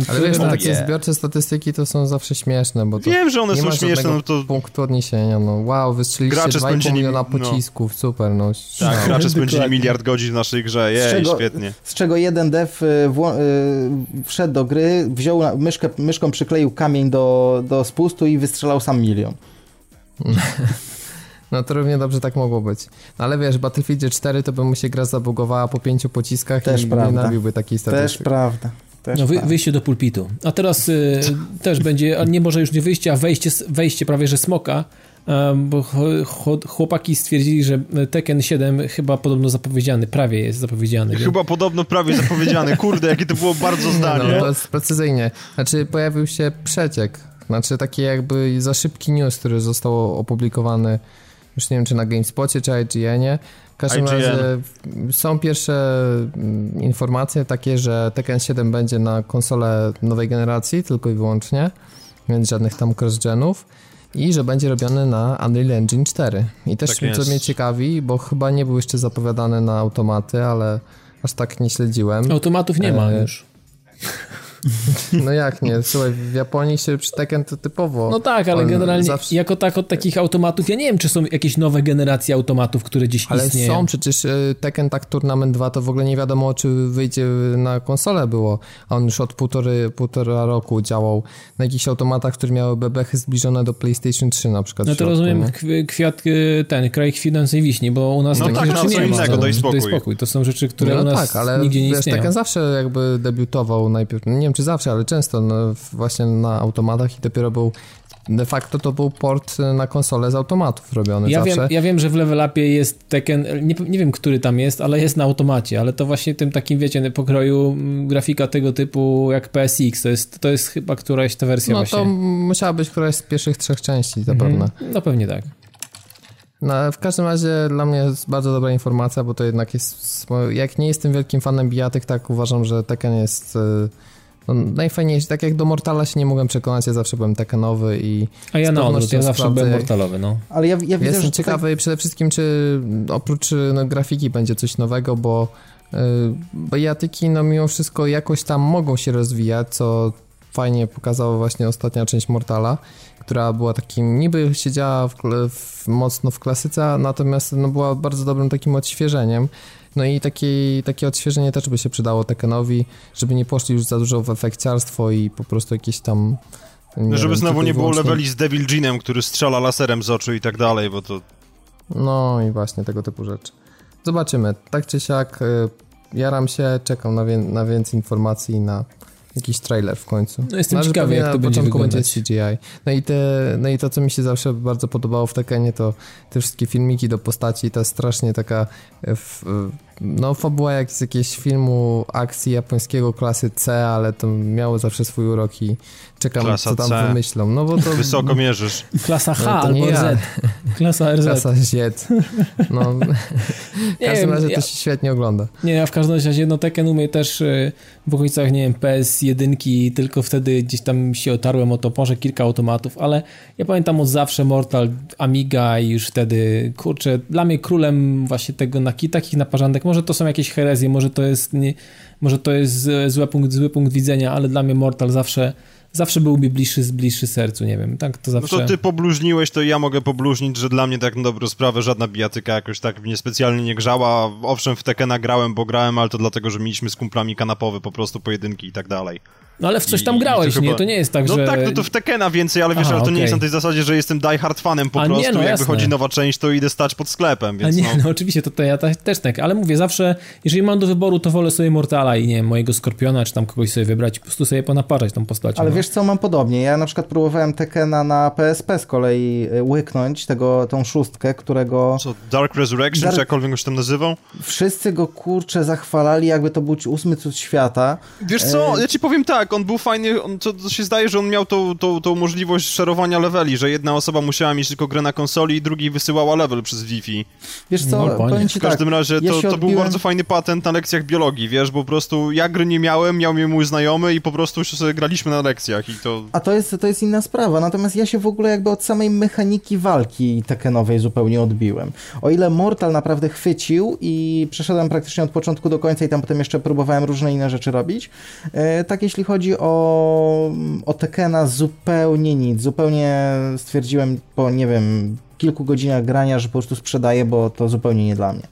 Speaker 2: Ale wiesz, oh, takie yeah. zbiorcze statystyki to są zawsze śmieszne, bo
Speaker 4: Wiem, że one są śmieszne, no to...
Speaker 2: punktu odniesienia, no wow, wystrzeliliście gracze 2,5 spędzili... miliona no. pocisków, no. super, no.
Speaker 4: Tak, no. gracze spędzili miliard godzin w naszej grze, jej, z czego, świetnie.
Speaker 3: Z czego jeden dev y, y, wszedł do gry, wziął myszkę, myszką przykleił kamień do, do spustu i wystrzelał sam milion. [LAUGHS]
Speaker 2: No to równie dobrze tak mogło być. No ale wiesz, Battlefield 4 to by mu się gra zabugowała po pięciu pociskach
Speaker 3: Też
Speaker 2: i
Speaker 3: prawda.
Speaker 2: nie nabiłby takiej statystyki.
Speaker 3: Też prawda. Też
Speaker 1: no wy, wyjście do pulpitu. A teraz y, [LAUGHS] też będzie, nie może już nie wyjście, a wejście, wejście prawie że smoka, bo chłopaki stwierdzili, że Tekken 7 chyba podobno zapowiedziany, prawie jest zapowiedziany.
Speaker 4: Chyba podobno prawie zapowiedziany. Kurde, jakie to było bardzo zdanie.
Speaker 2: No, to jest precyzyjnie. Znaczy pojawił się przeciek znaczy taki jakby za szybki news, który został opublikowany już nie wiem czy na GameSpocie czy IGN-ie. W każdym IGN. razie są pierwsze mm, informacje takie, że Tekken 7 będzie na konsolę nowej generacji tylko i wyłącznie, więc żadnych tam cross-genów i że będzie robiony na Unreal Engine 4. I też tak co mnie ciekawi, bo chyba nie był jeszcze zapowiadany na automaty, ale aż tak nie śledziłem.
Speaker 1: Automatów nie ma e... już. [LAUGHS] [LAUGHS]
Speaker 2: No jak nie? Słuchaj, w Japonii się przy Tekken to typowo...
Speaker 1: No tak, ale generalnie zawsze... jako tak od takich automatów, ja nie wiem, czy są jakieś nowe generacje automatów, które gdzieś
Speaker 2: ale
Speaker 1: istnieją.
Speaker 2: Ale są, przecież e, Tekken Tak Tournament 2 to w ogóle nie wiadomo, czy wyjdzie na konsolę było, a on już od półtory, półtora roku działał na jakichś automatach, które miały bebechy zbliżone do PlayStation 3 na przykład.
Speaker 1: No to rozumiem kwiat, ten, kraj kwitnącej wiśni, bo u nas
Speaker 4: no
Speaker 1: takich
Speaker 4: tak,
Speaker 1: rzeczy
Speaker 4: nie
Speaker 1: ma.
Speaker 4: Innego,
Speaker 1: no,
Speaker 4: daj spokój.
Speaker 1: To są rzeczy, które no, u nas tak, ale nigdzie nie
Speaker 2: wiesz,
Speaker 1: istnieją.
Speaker 2: Tekken zawsze jakby debiutował najpierw, nie wiem czy zawsze, ale często no, właśnie na automatach i dopiero był de facto to był port na konsolę z automatów robiony
Speaker 1: ja
Speaker 2: zawsze.
Speaker 1: Wiem, ja wiem, że w Level Upie jest Tekken, nie, nie wiem, który tam jest, ale jest na automacie, ale to właśnie tym takim, wiecie, pokroju grafika tego typu jak PSX, to jest, to jest chyba któraś ta wersja
Speaker 2: no,
Speaker 1: właśnie.
Speaker 2: No to musiała być któraś z pierwszych trzech części zapewne.
Speaker 1: Mhm. No pewnie tak.
Speaker 2: No, w każdym razie dla mnie jest bardzo dobra informacja, bo to jednak jest, jak nie jestem wielkim fanem bijatyk, tak uważam, że Tekken jest y, no, najfajniejszy. Tak jak do Mortala się nie mogłem przekonać, ja zawsze byłem Tekkenowy i...
Speaker 1: A ja na odwrót, ja zawsze
Speaker 2: sprawdzę,
Speaker 1: byłem Mortalowy, no.
Speaker 3: Ale ja, ja widzę,
Speaker 2: Jestem
Speaker 3: że
Speaker 2: ciekawy
Speaker 3: tutaj...
Speaker 2: przede wszystkim, czy oprócz no, grafiki będzie coś nowego, bo yy, bijatyki no mimo wszystko jakoś tam mogą się rozwijać, co fajnie pokazała właśnie ostatnia część Mortala, która była takim, niby siedziała w, w, mocno w klasyce, natomiast no, była bardzo dobrym takim odświeżeniem. No i takie, takie odświeżenie też by się przydało Tekkenowi, żeby nie poszli już za dużo w efekciarstwo i po prostu jakieś tam...
Speaker 4: No żeby wiem, znowu nie było wyłącznie... leveli z Devil Jeanem, który strzela laserem z oczu i tak dalej, bo to...
Speaker 2: No i właśnie tego typu rzeczy. Zobaczymy. Tak czy siak, jaram się, czekam na, wie na więcej informacji na jakiś trailer w końcu.
Speaker 1: No jestem ciekawy, jak to będzie wyglądać.
Speaker 2: CGI. No i, te, no i to, co mi się zawsze bardzo podobało w Tekkenie, to te wszystkie filmiki do postaci, ta strasznie taka w, no fabuła jak z jakiegoś filmu akcji japońskiego klasy C, ale to miało zawsze swój urok i czekam, Klasa co tam C. wymyślą. No bo to...
Speaker 4: Wysoko mierzysz.
Speaker 1: Klasa H no, albo ja. Z. Klasa RZ.
Speaker 2: Klasa Z. No, [LAUGHS] w każdym razie to się świetnie ogląda.
Speaker 1: Nie, ja w każdym razie no Tekken umie też y, w okolicach, nie wiem, PS1, tylko wtedy gdzieś tam się otarłem o to, może kilka automatów, ale ja pamiętam od zawsze Mortal, Amiga i już wtedy, kurczę, dla mnie królem właśnie tego na takich naparzandek, może to są jakieś herezje, może to jest, nie, może to jest zły punkt, zły punkt widzenia, ale dla mnie Mortal zawsze zawsze byłby bliższy, bliższy sercu, nie wiem, tak to zawsze...
Speaker 4: No to ty pobluźniłeś, to ja mogę pobluźnić, że dla mnie tak na dobrą sprawę żadna bijatyka jakoś tak mnie specjalnie nie grzała. Owszem, w Tekena grałem, bo grałem, ale to dlatego, że mieliśmy z kumplami kanapowe po prostu pojedynki i tak dalej.
Speaker 1: No ale w coś tam grałeś, to nie? To nie jest tak,
Speaker 4: no
Speaker 1: że...
Speaker 4: No tak, no to w Tekena więcej, ale wiesz, Aha, ale to okay. nie jest na tej zasadzie, że jestem die hard fanem po A prostu, nie, no, jak jasne. wychodzi nowa część, to idę stać pod sklepem, więc
Speaker 1: A nie,
Speaker 4: no.
Speaker 1: no oczywiście, to, to ja też tak, ale mówię, zawsze, jeżeli mam do wyboru, to wolę sobie Mortala i nie wiem, mojego Skorpiona, czy tam kogoś sobie wybrać i po prostu sobie ponaparzać tą postacią.
Speaker 3: Ale
Speaker 1: no.
Speaker 3: wiesz co, mam podobnie, ja na przykład próbowałem Tekena na PSP z kolei y, łyknąć, tego, tą szóstkę, którego...
Speaker 4: Co, Dark Resurrection, Dark... czy jakkolwiek go się tam nazywał?
Speaker 3: Wszyscy go, kurczę, zachwalali, jakby to był ósmy cud świata.
Speaker 4: Wiesz co, e... ja ci powiem tak, on był fajny, on, to, to, się zdaje, że on miał tą, tą, tą możliwość szerowania leveli, że jedna osoba musiała mieć tylko grę na konsoli i drugi wysyłała level przez Wi-Fi.
Speaker 3: Wiesz co, no, powiem ci
Speaker 4: W każdym
Speaker 3: tak,
Speaker 4: razie to,
Speaker 3: ja
Speaker 4: to
Speaker 3: odbiłem...
Speaker 4: był bardzo fajny patent na lekcjach biologii, wiesz, bo po prostu ja gry nie miałem, miał mnie mój znajomy i po prostu sobie graliśmy na lekcjach i to...
Speaker 3: A to jest, to jest inna sprawa, natomiast ja się w ogóle jakby od samej mechaniki walki Tekkenowej zupełnie odbiłem. O ile Mortal naprawdę chwycił i przeszedłem praktycznie od początku do końca i tam potem jeszcze próbowałem różne inne rzeczy robić, e, tak jeśli chodzi o, o Tekkena zupełnie nic. Zupełnie stwierdziłem po, nie wiem, kilku godzinach grania, że po prostu sprzedaję, bo to zupełnie nie dla mnie.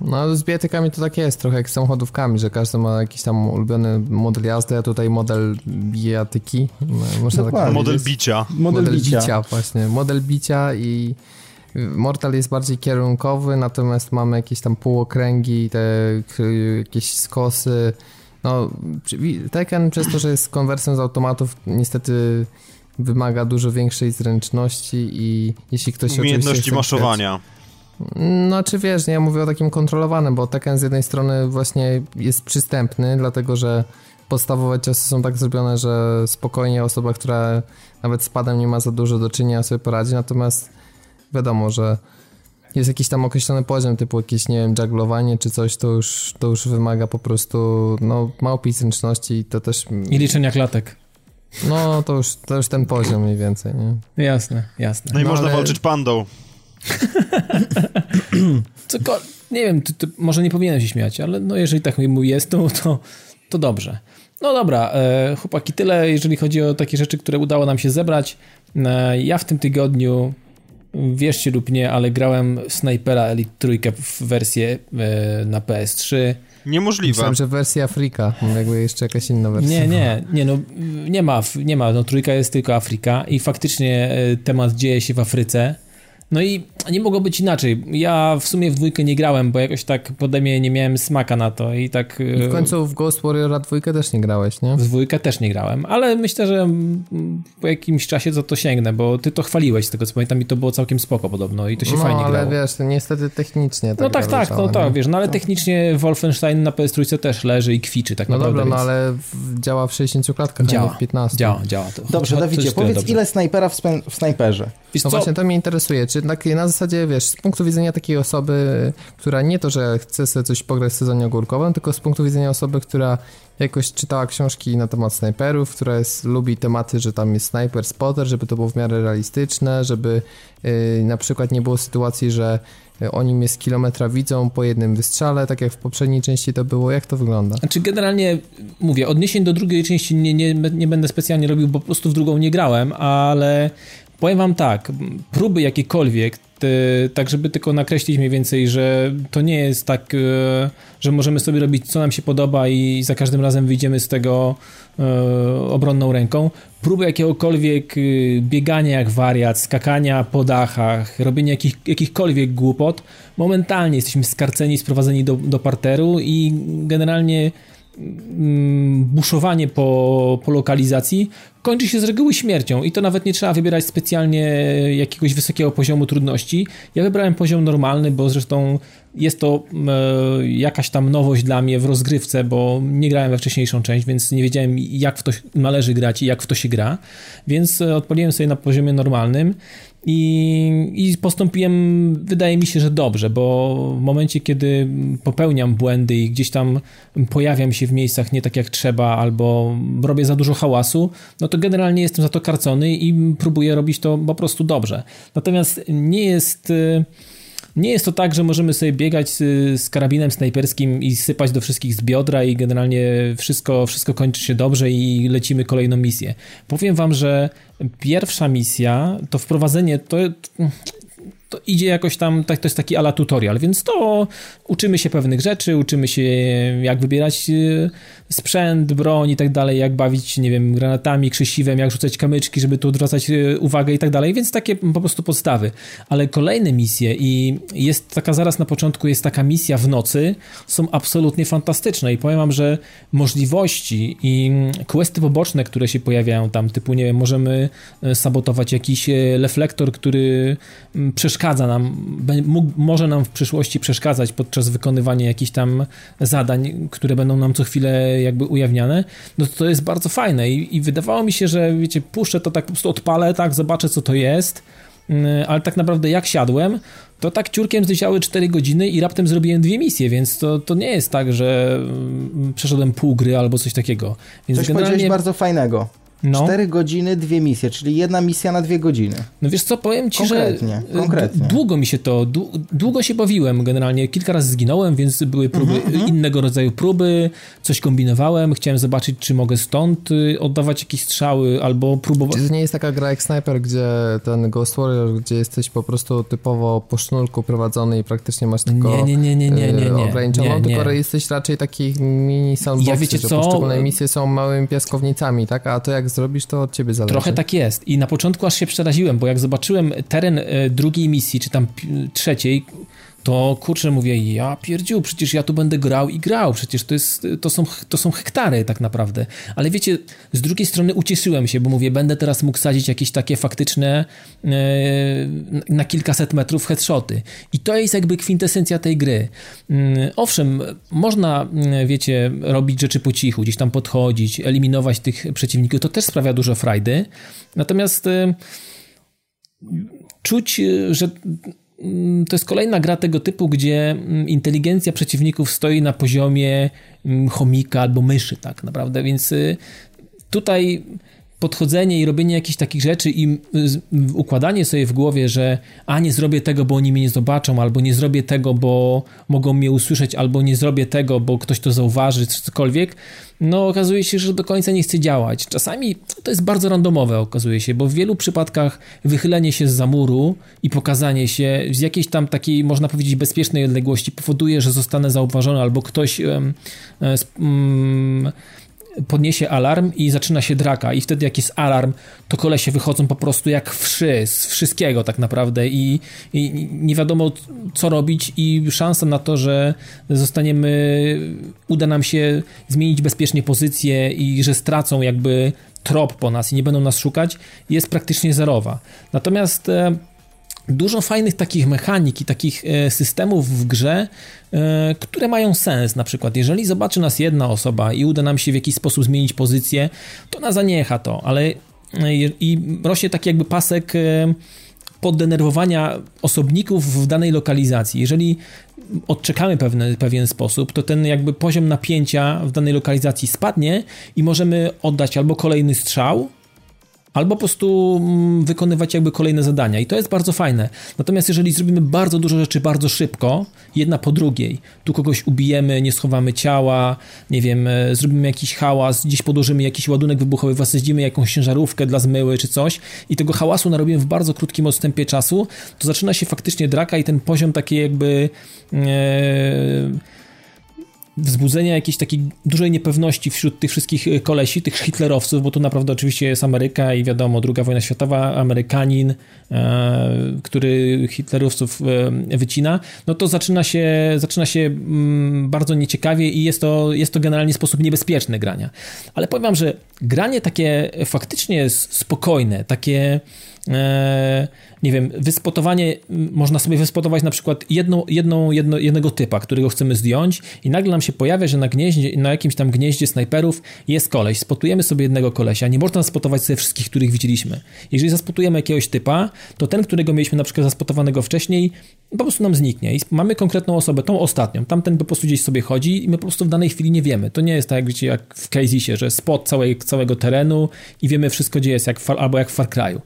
Speaker 2: No z biatykami to tak jest, trochę jak z samochodówkami, że każdy ma jakiś tam ulubiony model jazdy, a tutaj model bijatyki.
Speaker 4: Można tak model bicia.
Speaker 2: Model, model bicia. bicia. właśnie. Model bicia i Mortal jest bardziej kierunkowy, natomiast mamy jakieś tam półokręgi, te jakieś skosy, no, Tekken przez to, że jest konwersją z automatów, niestety wymaga dużo większej zręczności i jeśli ktoś
Speaker 4: Umiejętności maszowania.
Speaker 2: No, czy wiesz, nie, ja mówię o takim kontrolowanym, bo Tekken z jednej strony właśnie jest przystępny, dlatego że podstawowe ciosy są tak zrobione, że spokojnie osoba, która nawet z padem nie ma za dużo do czynienia sobie poradzi, natomiast wiadomo, że jest jakiś tam określony poziom, typu jakieś, nie wiem, jugglowanie czy coś, to już, to już wymaga po prostu, no, małpiej zręczności i to też...
Speaker 1: I liczenia klatek.
Speaker 2: No, to już, to już ten poziom mniej więcej, nie?
Speaker 1: Jasne, jasne.
Speaker 4: No i no, można ale... walczyć pandą. [LAUGHS]
Speaker 1: Cokol... Nie wiem, ty, ty, może nie powinienem się śmiać, ale no jeżeli tak jest, to, to, to dobrze. No dobra, e, chłopaki, tyle jeżeli chodzi o takie rzeczy, które udało nam się zebrać. E, ja w tym tygodniu, wierzcie lub nie, ale grałem Snipera Elite Trójkę w wersję e, na PS3.
Speaker 4: Niemożliwe.
Speaker 2: Myślałem, że wersja Afrika, jakby jeszcze jakaś inna wersja.
Speaker 1: Nie, nie, nie, no nie ma, nie ma, no trójka jest tylko Afryka i faktycznie e, temat dzieje się w Afryce. No i nie mogło być inaczej. Ja w sumie w dwójkę nie grałem, bo jakoś tak pode mnie nie miałem smaka na to i tak...
Speaker 2: I w końcu w Ghost Warrior dwójkę też nie grałeś, nie?
Speaker 1: W dwójkę też nie grałem, ale myślę, że po jakimś czasie to to sięgnę, bo ty to chwaliłeś z tego co pamiętam i to było całkiem spoko podobno i to się
Speaker 2: no,
Speaker 1: fajnie grało.
Speaker 2: ale wiesz, to niestety technicznie tak
Speaker 1: No tak, tak, no tak, wiesz, no ale technicznie Wolfenstein na PS3 też leży i kwiczy tak
Speaker 2: no
Speaker 1: naprawdę.
Speaker 2: No dobra,
Speaker 1: więc...
Speaker 2: no ale działa w 60 klatkach, działa, w 15.
Speaker 1: Działa, działa. To,
Speaker 3: dobrze, Dawidzie, powiedz ile snajpera w, w snajperze?
Speaker 2: Wiesz no co? właśnie to mnie interesuje, czy tak na zasadzie, wiesz, z punktu widzenia takiej osoby, która nie to, że chce sobie coś pograć w sezonie ogórkowym, tylko z punktu widzenia osoby, która jakoś czytała książki na temat snajperów, która jest, lubi tematy, że tam jest snajper, spotter, żeby to było w miarę realistyczne, żeby yy, na przykład nie było sytuacji, że oni mnie z kilometra widzą po jednym wystrzale, tak jak w poprzedniej części to było. Jak to wygląda?
Speaker 1: Znaczy generalnie, mówię, odniesień do drugiej części nie, nie, nie będę specjalnie robił, bo po prostu w drugą nie grałem, ale powiem wam tak, próby jakiekolwiek, te, tak żeby tylko nakreślić mniej więcej, że to nie jest tak, e, że możemy sobie robić co nam się podoba i za każdym razem wyjdziemy z tego e, obronną ręką. Próby jakiegokolwiek e, biegania jak wariat, skakania po dachach, robienia jakich, jakichkolwiek głupot, momentalnie jesteśmy skarceni, sprowadzeni do, do parteru i generalnie buszowanie po, po lokalizacji kończy się z reguły śmiercią i to nawet nie trzeba wybierać specjalnie jakiegoś wysokiego poziomu trudności. Ja wybrałem poziom normalny, bo zresztą jest to e, jakaś tam nowość dla mnie w rozgrywce, bo nie grałem we wcześniejszą część, więc nie wiedziałem jak w to należy grać i jak w to się gra, więc odpaliłem sobie na poziomie normalnym i, I postąpiłem, wydaje mi się, że dobrze, bo w momencie, kiedy popełniam błędy i gdzieś tam pojawiam się w miejscach nie tak jak trzeba, albo robię za dużo hałasu, no to generalnie jestem za to karcony i próbuję robić to po prostu dobrze. Natomiast nie jest nie jest to tak, że możemy sobie biegać z, z, karabinem snajperskim i sypać do wszystkich z biodra i generalnie wszystko, wszystko kończy się dobrze i lecimy kolejną misję. Powiem wam, że pierwsza misja, to wprowadzenie, to, to idzie jakoś tam, tak, to jest taki ala tutorial, więc to uczymy się pewnych rzeczy, uczymy się jak wybierać e, sprzęt, broń i tak dalej, jak bawić, nie wiem, granatami, krzesiwem, jak rzucać kamyczki, żeby tu odwracać e, uwagę i tak dalej, więc takie po prostu podstawy. Ale kolejne misje i jest taka zaraz na początku, jest taka misja w nocy, są absolutnie fantastyczne i powiem wam, że możliwości i questy poboczne, które się pojawiają tam, typu, nie wiem, możemy e, sabotować jakiś reflektor, który przeszkadza nam, mógł, może nam w przyszłości przeszkadzać podczas wykonywania jakichś tam zadań, które będą nam co chwilę jakby ujawniane, no to to jest bardzo fajne i, i wydawało mi się, że wiecie, puszczę to tak po prostu odpalę, tak, zobaczę co to jest, mm, ale tak naprawdę jak siadłem, to tak ciurkiem zleciały 4 godziny i raptem zrobiłem dwie misje, więc to, to nie jest tak, że mm, przeszedłem pół gry albo coś takiego. Więc
Speaker 3: coś generalnie... powiedziałeś bardzo fajnego. No. 4 godziny, dwie misje, czyli jedna misja na dwie godziny.
Speaker 1: No wiesz co, powiem ci,
Speaker 3: konkretnie, że konkretnie.
Speaker 1: długo mi się to, długo się bawiłem generalnie, kilka razy zginąłem, więc były próby, mm -hmm. innego rodzaju próby, coś kombinowałem, chciałem zobaczyć, czy mogę stąd y, oddawać jakieś strzały, albo próbować...
Speaker 2: Czy to nie jest taka gra jak Sniper, gdzie ten Ghost Warrior, gdzie jesteś po prostu typowo po sznurku prowadzony i praktycznie masz tylko
Speaker 1: nie, nie, nie, nie, nie, nie, nie,
Speaker 2: ograniczoną,
Speaker 1: nie, nie.
Speaker 2: tylko jesteś raczej takich mini soundboxy, ja wiecie że co? poszczególne misje są małymi piaskownicami, tak? A to jak zrobisz, to od ciebie zależy.
Speaker 1: Trochę tak jest. I na początku aż się przeraziłem, bo jak zobaczyłem teren e, drugiej misji, czy tam trzeciej, to kurczę mówię, ja pierdziu, przecież ja tu będę grał i grał, przecież to, jest, to, są, to są hektary tak naprawdę. Ale wiecie, z drugiej strony ucieszyłem się, bo mówię, będę teraz mógł sadzić jakieś takie faktyczne e, na kilkaset metrów headshoty. I to jest jakby kwintesencja tej gry. Mm, owszem, można, mm, wiecie, robić rzeczy po cichu, gdzieś tam podchodzić, eliminować tych przeciwników, to też sprawia dużo frajdy. Natomiast e, czuć, że Mm, to jest kolejna gra tego typu, gdzie mm, inteligencja przeciwników stoi na poziomie mm, chomika albo myszy, tak naprawdę, więc y, tutaj podchodzenie i robienie jakichś takich rzeczy i układanie sobie w głowie, że a nie zrobię tego, bo oni mnie nie zobaczą, albo nie zrobię tego, bo mogą mnie usłyszeć, albo nie zrobię tego, bo ktoś to zauważy, czy cokolwiek, no okazuje się, że do końca nie chce działać. Czasami to jest bardzo randomowe, okazuje się, bo w wielu przypadkach wychylenie się z zamuru i pokazanie się z jakiejś tam takiej, można powiedzieć, bezpiecznej odległości powoduje, że zostanę zauważony albo ktoś um, um, podniesie alarm i zaczyna się draka. I wtedy jak jest alarm, to kolesie wychodzą po prostu jak wszy, z wszystkiego tak naprawdę. I, i, nie wiadomo co robić. I szansa na to, że zostaniemy, uda nam się zmienić bezpiecznie pozycję i że stracą jakby trop po nas i nie będą nas szukać, jest praktycznie zerowa. Natomiast e, dużo fajnych takich mechanik i takich e, systemów w grze, e, które mają sens. Na przykład, jeżeli zobaczy nas jedna osoba i uda nam się w jakiś sposób zmienić pozycję, to ona zaniecha to, ale e, i rośnie taki jakby pasek poddenerwowania osobników w danej lokalizacji. Jeżeli odczekamy pewne, pewien sposób, to ten jakby poziom napięcia w danej lokalizacji spadnie i możemy oddać albo kolejny strzał, albo po prostu mm, wykonywać jakby kolejne zadania i to jest bardzo fajne. Natomiast jeżeli zrobimy bardzo dużo rzeczy bardzo szybko, jedna po drugiej, tu kogoś ubijemy, nie schowamy ciała, nie wiem, e, zrobimy jakiś hałas, gdzieś podłożymy jakiś ładunek wybuchowy, zasadzimy jakąś ciężarówkę dla zmyły czy coś i tego hałasu narobimy w bardzo krótkim odstępie czasu, to zaczyna się faktycznie draka i ten poziom takiej jakby... Ee, wzbudzenia jakiejś takiej dużej niepewności wśród tych wszystkich y, kolesi, tych hitlerowców, bo tu naprawdę oczywiście jest Ameryka i wiadomo, druga wojna światowa, Amerykanin, e, który hitlerowców e, wycina, no to zaczyna się, zaczyna się mm, bardzo nieciekawie i jest to, jest to generalnie sposób niebezpieczny grania. Ale powiem wam, że granie takie faktycznie spokojne, takie e, nie wiem, wyspotowanie, można sobie wyspotować na przykład jedną, jedną, jedno, jednego typa, którego chcemy zdjąć i nagle nam się pojawia, że na gnieździe, na jakimś tam gnieździe snajperów jest koleś. Spotujemy sobie jednego kolesia. Nie można spotować sobie wszystkich, których widzieliśmy. Jeżeli zaspotujemy jakiegoś typa, to ten, którego mieliśmy na przykład zaspotowanego wcześniej, po prostu nam zniknie i mamy konkretną osobę, tą ostatnią. Tamten po prostu gdzieś sobie chodzi i my po prostu w danej chwili nie wiemy. To nie jest tak, jak wiecie, jak w Crazysie, że spot całej, całego terenu i wiemy wszystko, gdzie jest, jak w, albo jak w Far Cry'u.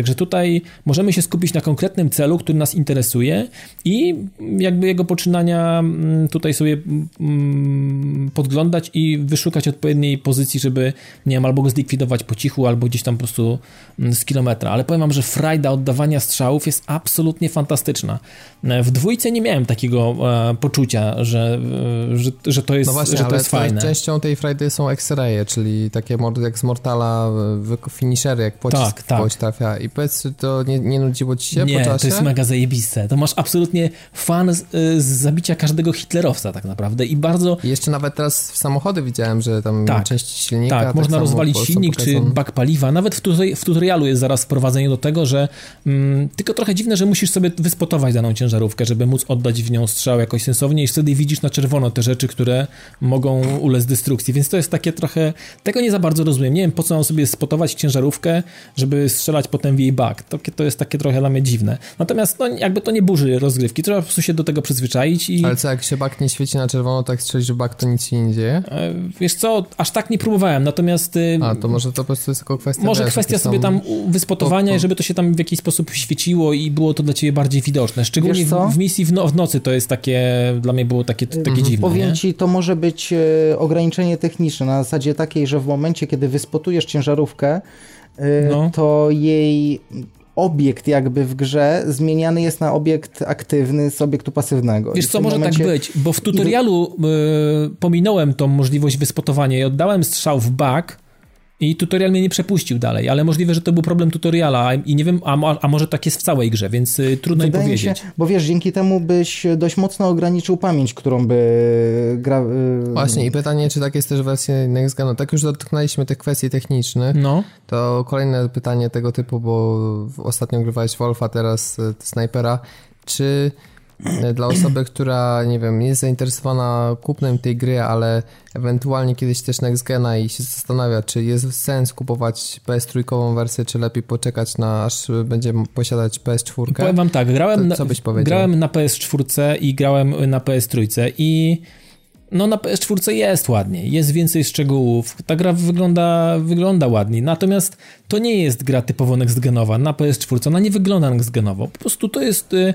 Speaker 1: Także tutaj możemy się skupić na konkretnym celu, który nas interesuje i jakby jego poczynania mm, tutaj sobie mm, podglądać i wyszukać odpowiedniej pozycji, żeby, nie wiem, albo go zlikwidować po cichu, albo gdzieś tam po prostu mm, z kilometra. Ale powiem wam, że frajda oddawania strzałów jest absolutnie fantastyczna. W dwójce nie miałem takiego e, poczucia, że, e, że, że to jest, no właśnie, że to jest fajne.
Speaker 2: Częścią tej frajdy są X-raye, czyli takie jak z Mortala finishery, jak pocisk tak, tak. trafia. I powiedz, to nie, nie nudziło ci się
Speaker 1: Nie, to jest mega zajebiste. To masz absolutnie fan z, z, zabicia każdego hitlerowca tak naprawdę i bardzo...
Speaker 2: I jeszcze nawet teraz w samochody widziałem, że tam tak, części silnika...
Speaker 1: Tak, tak można rozwalić silnik czy bak paliwa. Nawet w, tutori w tutorialu jest zaraz wprowadzenie do tego, że mm, tylko trochę dziwne, że musisz sobie wyspotować daną ciężarówkę, żeby móc oddać w nią strzał jakoś sensownie i wtedy widzisz na czerwono te rzeczy, które mogą ulec destrukcji, więc to jest takie trochę... Tego nie za bardzo rozumiem. Nie wiem, po co mam sobie spotować ciężarówkę, żeby strzelać potem jej bak. To, to jest takie trochę dla mnie dziwne. Natomiast no, jakby to nie burzy rozgrywki, trzeba po prostu się do tego przyzwyczaić i...
Speaker 2: Ale co, jak się bak nie świeci na czerwono, tak strzelisz w bak, to nic się nie dzieje? E,
Speaker 1: wiesz co, aż tak nie próbowałem, natomiast... Y,
Speaker 2: A, to może to po prostu jest tylko kwestia...
Speaker 1: Może wiesz, kwestia sobie tam wyspotowania, żeby to się tam w jakiś sposób świeciło i było to dla ciebie bardziej widoczne. Szczególnie w, w, misji w, no, w, nocy to jest takie, dla mnie było takie, takie mhm. dziwne.
Speaker 3: Powiem
Speaker 1: nie?
Speaker 3: ci, to może być e, ograniczenie techniczne na zasadzie takiej, że w momencie, kiedy wyspotujesz ciężarówkę, no. to jej obiekt jakby w grze zmieniany jest na obiekt aktywny z obiektu pasywnego.
Speaker 1: Wiesz co, może tak momencie... tak być, bo w tutorialu y, pominąłem tą możliwość wyspotowania i oddałem strzał w bak, i tutorial mnie nie przepuścił dalej, ale możliwe, że to był problem tutoriala i nie wiem, a, a może tak jest w całej grze, więc y, trudno Wydaje mi powiedzieć. Się,
Speaker 3: bo wiesz, dzięki temu byś dość mocno ograniczył pamięć, którą by gra...
Speaker 2: Yy... Właśnie i pytanie, czy tak jest też w wersji Next Gen. Tak już dotknęliśmy tych kwestii technicznych, no. to kolejne pytanie tego typu, bo ostatnio grywałeś Wolfa, teraz y, Snipera, czy dla osoby, która, nie wiem, jest zainteresowana kupnem tej gry, ale ewentualnie kiedyś też Next Gena i się zastanawia, czy jest sens kupować PS3 wersję, czy lepiej poczekać na aż będzie posiadać PS4.
Speaker 1: Powiem wam tak, grałem, to, co byś powiedział? grałem na PS4 i grałem na PS3 i no na PS4 jest ładniej, jest więcej szczegółów, ta gra wygląda, wygląda ładniej, natomiast to nie jest gra typowo next-genowa na PS4, ona nie wygląda next-genowo, po prostu to jest y,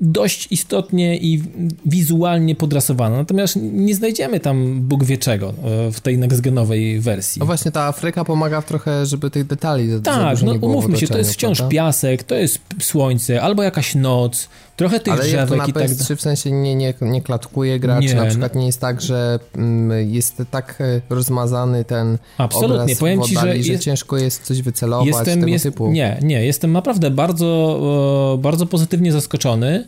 Speaker 1: dość istotnie i wizualnie podrasowana. Natomiast nie znajdziemy tam Bóg wie czego e, w tej next-genowej wersji.
Speaker 2: No właśnie ta Afryka pomaga trochę, żeby tych detali
Speaker 1: Tak, no umówmy się, to jest wciąż prawda? piasek, to jest słońce, albo jakaś noc, trochę tych
Speaker 2: Ale
Speaker 1: drzewek
Speaker 2: jak to na
Speaker 1: i tak
Speaker 2: w sensie nie, nie, nie klatkuje gra, nie, czy na przykład nie jest tak, że mm, jest tak e, rozmazany ten Absolutnie. obraz Powiem ci, że, jest, że ciężko jest coś wycelować jestem, tego jest, typu.
Speaker 1: Nie, nie, jestem naprawdę bardzo, bardzo pozytywnie zaskoczony, e,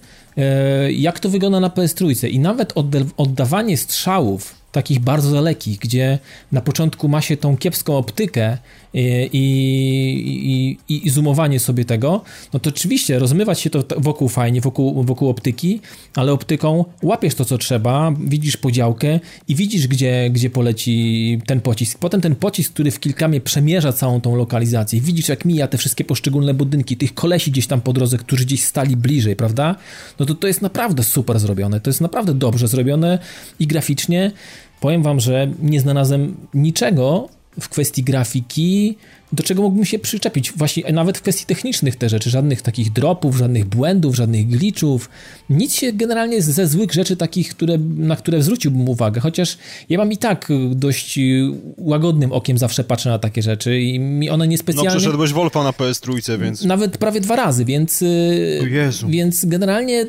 Speaker 1: jak to wygląda na PS3 i nawet oddawanie strzałów takich bardzo dalekich, gdzie na początku ma się tą kiepską optykę i, i, i, i zoomowanie sobie tego, no to oczywiście rozmywać się to wokół fajnie, wokół, wokół optyki, ale optyką łapiesz to, co trzeba, widzisz podziałkę i widzisz, gdzie, gdzie poleci ten pocisk. Potem ten pocisk, który w kilkamie przemierza całą tą lokalizację, widzisz, jak mija te wszystkie poszczególne budynki, tych kolesi gdzieś tam po drodze, którzy gdzieś stali bliżej, prawda? No to to jest naprawdę super zrobione, to jest naprawdę dobrze zrobione i graficznie powiem wam, że nie znalazłem niczego w kwestii grafiki, do czego mógłbym się przyczepić. Właśnie nawet w kwestii technicznych te rzeczy, żadnych takich dropów, żadnych błędów, żadnych glitchów, nic się generalnie ze złych rzeczy takich, które, na które zwróciłbym uwagę, chociaż ja mam i tak dość łagodnym okiem zawsze patrzę na takie rzeczy i mi one niespecjalnie...
Speaker 4: No przeszedłeś Wolfa na PS3, więc...
Speaker 1: Nawet prawie dwa razy, więc...
Speaker 4: Jezu.
Speaker 1: Więc generalnie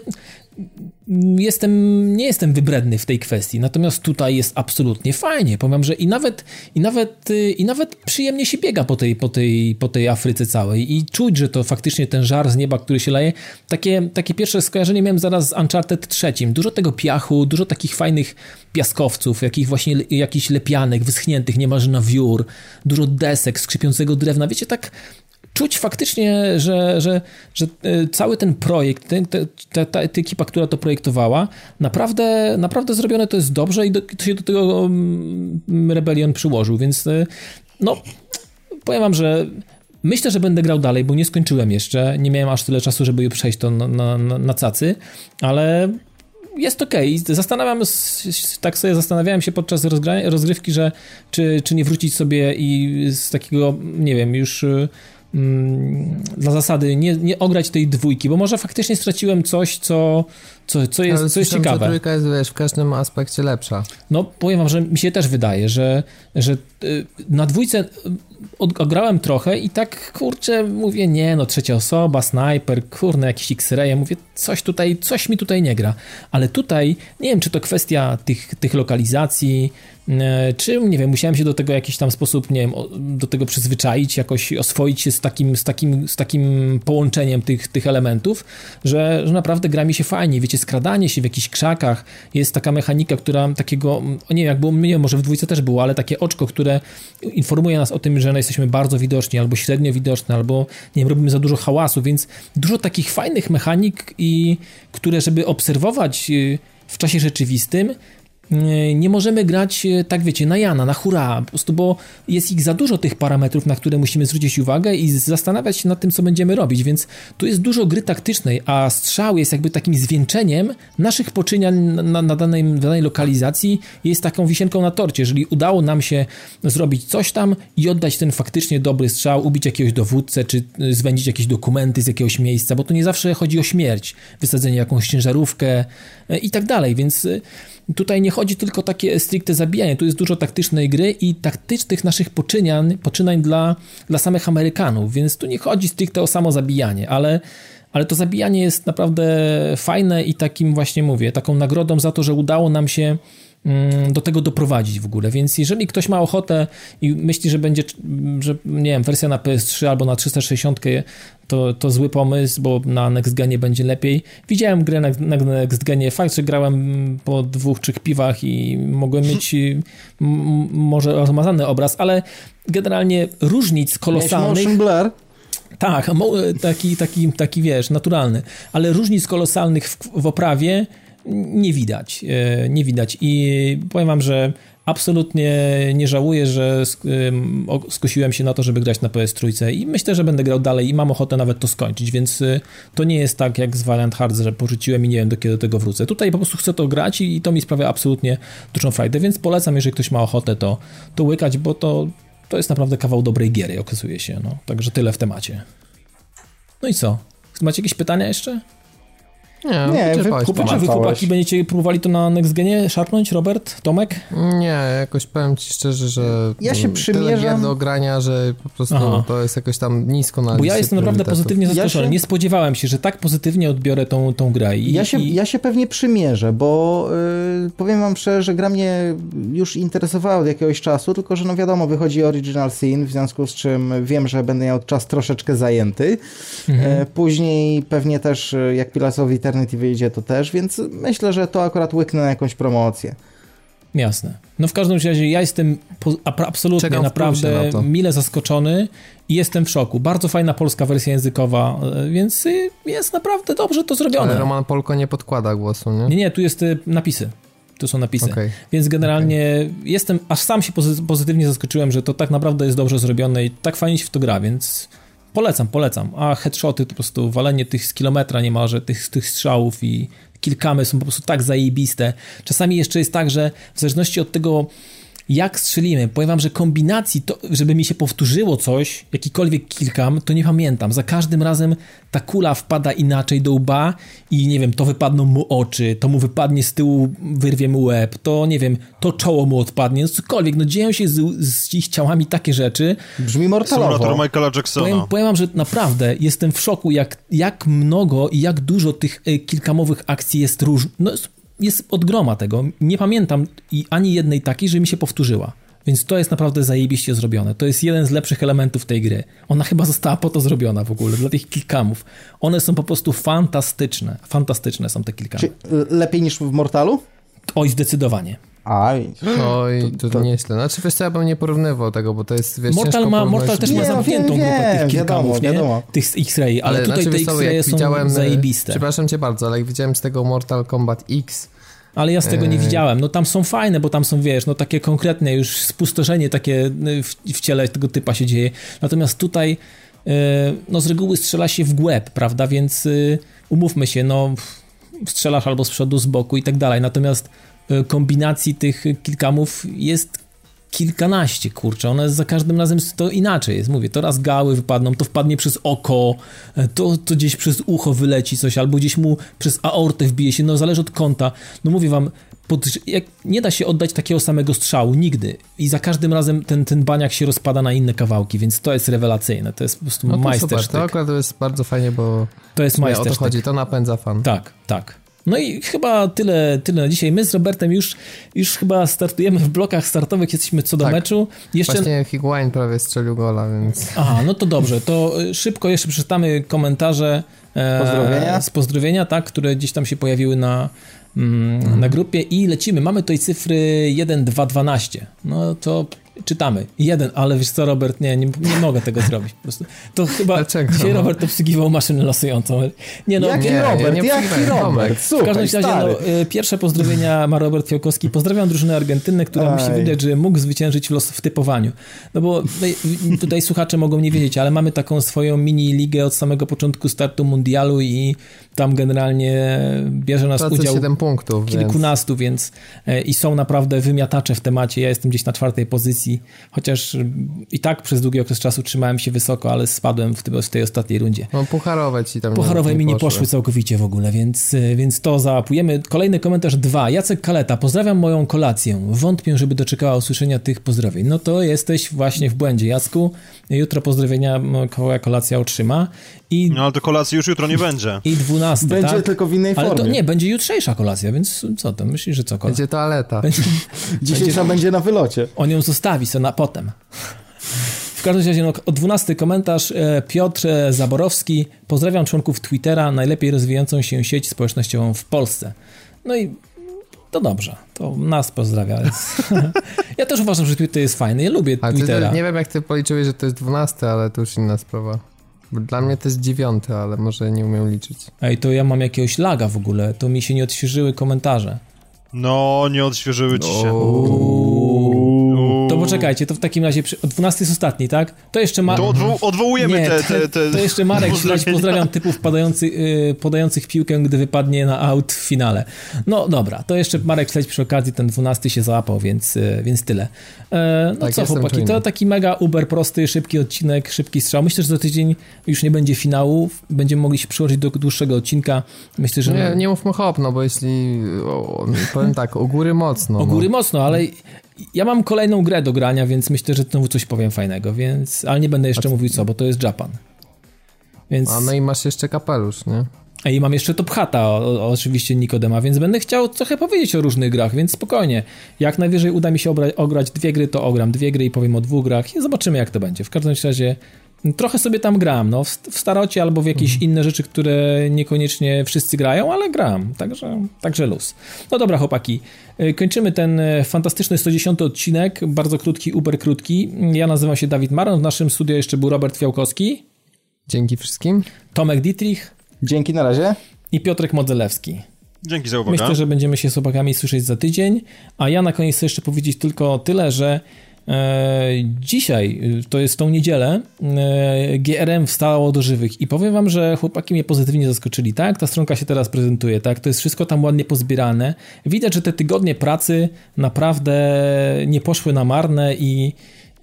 Speaker 1: jestem, nie jestem wybredny w tej kwestii, natomiast tutaj jest absolutnie fajnie. Powiem, że i nawet, i nawet, i nawet przyjemnie się biega po tej, po, tej, po tej Afryce całej i czuć, że to faktycznie ten żar z nieba, który się leje. Takie, takie pierwsze skojarzenie miałem zaraz z Uncharted 3. Dużo tego piachu, dużo takich fajnych piaskowców, jakich właśnie, jakichś lepianek wyschniętych niemalże na wiór, dużo desek, skrzypiącego drewna. Wiecie, tak czuć faktycznie, że, że, że e, cały ten projekt, ten, ta, ta, ekipa, która to projektowała, naprawdę, naprawdę zrobione to jest dobrze i do, się do tego mm, Rebellion przyłożył, więc e, no, powiem wam, że Myślę, że będę grał dalej, bo nie skończyłem jeszcze. Nie miałem aż tyle czasu, żeby przejść to na, na, na cacy, ale jest ok. Zastanawiam tak sobie zastanawiałem się podczas rozgrywki, że czy, czy nie wrócić sobie i z takiego, nie wiem, już Mm, dla zasady nie, nie ograć tej dwójki, bo może faktycznie straciłem coś, co, co, co jest, Ale co jest ciekawe.
Speaker 2: Ale trójka jest, wiesz, w każdym aspekcie lepsza.
Speaker 1: No, powiem wam, że mi się też wydaje, że, że y, na dwójce ograłem trochę i tak, kurczę, mówię, nie, no trzecia osoba, snajper, kurne, jakiś X-ray, mówię, coś tutaj, coś mi tutaj nie gra. Ale tutaj, nie wiem, czy to kwestia tych, tych lokalizacji, e, czy, nie wiem, musiałem się do tego w jakiś tam sposób, nie wiem, do tego przyzwyczaić, jakoś oswoić się z takim, z takim, z takim połączeniem tych, tych elementów, że, że naprawdę gra mi się fajnie, wiecie, skradanie się w jakichś krzakach, jest taka mechanika, która takiego, nie wiem, jak było, nie wiem, może w dwójce też było, ale takie oczko, które informuje nas o tym, że jesteśmy bardzo widoczni, albo średnio widoczni, albo, nie wiem, robimy za dużo hałasu, więc dużo takich fajnych mechanik i które, żeby obserwować y, w czasie rzeczywistym, nie możemy grać, e, tak wiecie, na Jana, na hura, po prostu, bo jest ich za dużo tych parametrów, na które musimy zwrócić uwagę i zastanawiać się nad tym, co będziemy robić, więc tu jest dużo gry taktycznej, a strzał jest jakby takim zwieńczeniem naszych poczyniań na, na danej, danej lokalizacji jest taką wisienką na torcie. Jeżeli udało nam się zrobić coś tam i oddać ten faktycznie dobry strzał, ubić jakiegoś dowódcę, czy e, zwędzić jakieś dokumenty z jakiegoś miejsca, bo to nie zawsze chodzi o śmierć, wysadzenie jakąś ciężarówkę e, i tak dalej, więc tutaj nie chodzi tylko o takie stricte zabijanie, tu jest dużo taktycznej gry i taktycznych naszych poczynań, poczynań dla, dla samych Amerykanów, więc tu nie chodzi stricte o samo zabijanie, ale ale to zabijanie jest naprawdę fajne i takim właśnie mówię, taką nagrodą za to, że udało nam się do tego doprowadzić w ogóle. Więc jeżeli ktoś ma ochotę i myśli, że będzie, że nie wiem, wersja na PS3 albo na 360 to, to zły pomysł, bo na Next Genie będzie lepiej. Widziałem grę na, na Next Genie, fakt, że grałem po dwóch, trzech piwach i mogłem mieć [LAUGHS] może rozmazany obraz, ale generalnie różnic kolosalnych... Tak, taki, taki, taki wiesz, naturalny, ale różnic kolosalnych w, w oprawie nie widać. E, nie widać. I powiem wam, że absolutnie nie żałuję, że skusiłem się na to, żeby grać na PS Trójce i myślę, że będę grał dalej i mam ochotę nawet to skończyć, więc y, to nie jest tak jak z Valiant Hearts, że porzuciłem i nie wiem do kiedy do tego wrócę. Tutaj po prostu chcę to grać i to mi sprawia absolutnie dużą frajdę, więc polecam, jeżeli ktoś ma ochotę to, to łykać, bo to, to jest naprawdę kawał dobrej giery, okazuje się. No. Także tyle w temacie. No i co? Macie jakieś pytania jeszcze?
Speaker 2: Nie, nie wy,
Speaker 1: chłopaki, wy chłopaki będziecie próbowali to na Next Genie szarpnąć, Robert, Tomek?
Speaker 2: Nie, jakoś powiem ci szczerze, że
Speaker 3: ja się przymierzam
Speaker 2: tyle do grania, że po prostu Aha. to jest jakoś tam nisko na
Speaker 1: Bo ja jestem naprawdę pozytywnie zaskoczony. Ja się... Nie spodziewałem się, że tak pozytywnie odbiorę tą, tą grę. I,
Speaker 3: ja, się,
Speaker 1: i...
Speaker 3: ja się pewnie przymierzę, bo yy, powiem wam szczerze, że gra mnie już interesowała od jakiegoś czasu, tylko że no wiadomo, wychodzi Original Sin, w związku z czym wiem, że będę miał czas troszeczkę zajęty. Mhm. Yy, później pewnie też y, jak Pillars of Eternity wyjdzie to też, więc myślę, że to akurat łyknę na jakąś promocję.
Speaker 1: Jasne. No w każdym razie ja jestem absolutnie Czekam naprawdę na mile zaskoczony i jestem w szoku. Bardzo fajna polska wersja językowa, e, więc y, jest naprawdę dobrze to zrobione.
Speaker 2: Ale Roman Polko nie podkłada głosu, nie?
Speaker 1: Nie, nie, tu jest y, napisy. Tu są napisy. Okay. Więc generalnie okay. jestem, aż sam się pozytywnie zaskoczyłem, że to tak naprawdę jest dobrze zrobione i tak fajnie się w to gra, więc Polecam, polecam. A headshoty to po prostu walenie tych z kilometra niemalże, tych, tych strzałów i kilkamy są po prostu tak zajebiste. Czasami jeszcze jest tak, że w zależności od tego, jak strzelimy. Powiem wam, że kombinacji, to, żeby mi się powtórzyło coś, jakikolwiek kilkam, to nie pamiętam. Za każdym razem ta kula wpada inaczej do łba i nie wiem, to wypadną mu oczy, to mu wypadnie z tyłu, wyrwie mu łeb, to nie wiem, to czoło mu odpadnie, no cokolwiek. No dzieją się z, z ich ciałami takie rzeczy.
Speaker 3: Brzmi mortalowo.
Speaker 4: Symulator Michaela Jacksona.
Speaker 1: Powiem, powiem wam, że naprawdę jestem w szoku, jak, jak mnogo i jak dużo tych y, kilkamowych akcji jest różnych. No, jest od groma tego. Nie pamiętam ani jednej takiej, że mi się powtórzyła. Więc to jest naprawdę zajebiście zrobione. To jest jeden z lepszych elementów tej gry. Ona chyba została po to zrobiona w ogóle, dla tych kilkamów. One są po prostu fantastyczne. Fantastyczne są te kilkamy. Czy
Speaker 3: lepiej niż w Mortalu?
Speaker 1: Oj, zdecydowanie.
Speaker 3: Aj.
Speaker 2: Oj, to, to nieźle. Znaczy, wiesz co, ja bym nie porównywał tego, bo to jest, wiesz,
Speaker 1: Mortal, ma, Mortal też ma zamkniętą wiem, grupę tych kilkamów, wiadomo, nie? Tych X-ray, ale, ale tutaj znaczy, te X-ray są widziałem, e, zajebiste.
Speaker 2: Przepraszam cię bardzo, ale jak widziałem z tego Mortal Kombat X,
Speaker 1: ale ja z tego nie e. widziałem. No tam są fajne, bo tam są, wiesz, no takie konkretne już spustoszenie takie y, w, w ciele tego typa się dzieje. Natomiast tutaj y, no z reguły strzela się w głęb, prawda, więc y, umówmy się, no strzelasz albo z przodu, z boku i tak dalej. Natomiast kombinacji tych kilkamów jest kilkanaście, kurczę, one za każdym razem to inaczej jest, mówię, to raz gały wypadną, to wpadnie przez oko, e, to, to gdzieś przez ucho wyleci coś, albo gdzieś mu przez aortę wbije się, no zależy od kąta, no mówię wam, pod, jak, nie da się oddać takiego samego strzału, nigdy. I za każdym razem ten, ten baniak się rozpada na inne kawałki, więc to jest rewelacyjne. To jest po prostu no to majstersztyk. Super.
Speaker 2: To akurat jest bardzo fajnie, bo
Speaker 1: to jest majstersztyk.
Speaker 2: o to chodzi, to napędza fan.
Speaker 1: Tak, tak. No i chyba tyle, tyle na dzisiaj. My z Robertem już, już chyba startujemy w blokach startowych, jesteśmy co do tak. meczu.
Speaker 2: Jeszcze... Właśnie Higuain prawie strzelił gola, więc...
Speaker 1: Aha, no to dobrze. To y, szybko jeszcze przeczytamy komentarze
Speaker 3: e, pozdrowienia?
Speaker 1: z pozdrowienia, tak, które gdzieś tam się pojawiły na, mm, na grupie i lecimy. Mamy tutaj cyfry 1, 2, 12. No to czytamy. Jeden, ale wiesz co, Robert, nie, nie, nie mogę tego zrobić po prostu. To chyba Dlaczego? dzisiaj Robert obsługiwał maszynę losującą.
Speaker 3: Nie no, jaki nie, Robert, nie, nie jaki Robert, Super,
Speaker 1: W każdym razie, no, y, pierwsze pozdrowienia [LAUGHS] ma Robert Fiałkowski. Pozdrawiam drużynę Argentyny, która Aj. musi wydać, że mógł zwyciężyć los w typowaniu. No bo tutaj słuchacze mogą nie wiedzieć, ale mamy taką swoją mini ligę od samego początku startu mundialu i tam generalnie bierze nas udział
Speaker 2: punktów,
Speaker 1: kilkunastu, więc... więc i są naprawdę wymiatacze w temacie. Ja jestem gdzieś na czwartej pozycji, chociaż i tak przez długi okres czasu trzymałem się wysoko, ale spadłem w, tej, w tej ostatniej rundzie.
Speaker 2: No pucharowe ci tam
Speaker 1: Pucharowe mi nie poszły. poszły całkowicie w ogóle, więc, więc to załapujemy. Kolejny komentarz dwa. Jacek Kaleta, pozdrawiam moją kolację. Wątpię, żeby doczekała usłyszenia tych pozdrowień. No to jesteś właśnie w błędzie, Jacku. Jutro pozdrowienia moja kolacja otrzyma. I,
Speaker 4: no ale to kolacji już jutro nie będzie.
Speaker 1: I 12,
Speaker 3: Będzie
Speaker 1: tak?
Speaker 3: tylko w innej formie.
Speaker 1: Ale to nie, będzie jutrzejsza kolacja, więc co to? Myślisz, że co?
Speaker 2: Kolacja? Będzie toaleta.
Speaker 3: Będzie, [LAUGHS] Dzisiejsza będzie na wylocie.
Speaker 1: On ją zostawi sobie na potem. W każdym razie, no, o 12 komentarz. E, Piotr Zaborowski. Pozdrawiam członków Twittera, najlepiej rozwijającą się sieć społecznościową w Polsce. No i to dobrze, to nas pozdrawia. [LAUGHS] ja też uważam, że Twitter jest fajny, ja lubię A Twittera.
Speaker 2: Ty, nie wiem, jak ty policzyłeś, że to jest 12, ale to już inna sprawa. Dla mnie to jest dziewiąty, ale może nie umiem liczyć.
Speaker 1: Ej, to ja mam jakiegoś laga w ogóle, to mi się nie odświeżyły komentarze.
Speaker 4: No, nie odświeżyły ci się.
Speaker 1: To poczekajcie, to w takim razie, przy... 12 jest ostatni, tak? To jeszcze ma...
Speaker 4: To odwo odwołujemy
Speaker 1: Nie,
Speaker 4: te, te, te...
Speaker 1: To jeszcze Marek Śledź, pozdrawiam typów padających, yy, podających piłkę, gdy wypadnie na aut w finale. No dobra, to jeszcze Marek Śledź przy okazji ten 12 się załapał, więc, yy, więc tyle. E, no tak, co chłopaki, czujny. to taki mega uber prosty, szybki odcinek, szybki strzał. Myślę, że za tydzień już nie będzie finału, będziemy mogli się przyłożyć do dłuższego odcinka. Myślę, że...
Speaker 2: Nie, nie mówmy hop, no bo jeśli, o, powiem tak, u góry mocno.
Speaker 1: O góry no. mocno, ale ja mam kolejną grę do grania, więc myślę, że znowu coś powiem fajnego, więc, ale nie będę jeszcze mówił co, bo to jest Japan.
Speaker 2: Więc... A no i masz jeszcze kapelusz, nie?
Speaker 1: I mam jeszcze Top Hata, o, oczywiście Nikodema, więc będę chciał trochę powiedzieć o różnych grach, więc spokojnie. Jak najwyżej uda mi się ograć dwie gry, to ogram dwie gry i powiem o dwóch grach i zobaczymy jak to będzie. W każdym razie trochę sobie tam gram, no, w, starocie albo w jakieś mhm. inne rzeczy, które niekoniecznie wszyscy grają, ale gram, także, także luz. No dobra chłopaki, y, kończymy ten y, fantastyczny 110 odcinek, bardzo krótki, uber krótki. Ja nazywam się Dawid Maron, w naszym studio jeszcze był Robert Fiałkowski.
Speaker 2: Dzięki wszystkim.
Speaker 1: Tomek Dietrich.
Speaker 3: Dzięki, na razie.
Speaker 1: I Piotrek Modzelewski.
Speaker 4: Dzięki za uwagę.
Speaker 1: Myślę, że będziemy się z chłopakami słyszeć za tydzień, a ja na koniec chcę jeszcze powiedzieć tylko tyle, że dzisiaj, to jest tą niedzielę, e, GRM wstało do żywych i powiem wam, że chłopaki mnie pozytywnie zaskoczyli, tak? Ta stronka się teraz prezentuje, tak? To jest wszystko tam ładnie pozbierane. Widać, że te tygodnie pracy naprawdę nie poszły na marne i,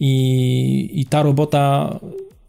Speaker 1: i, i ta robota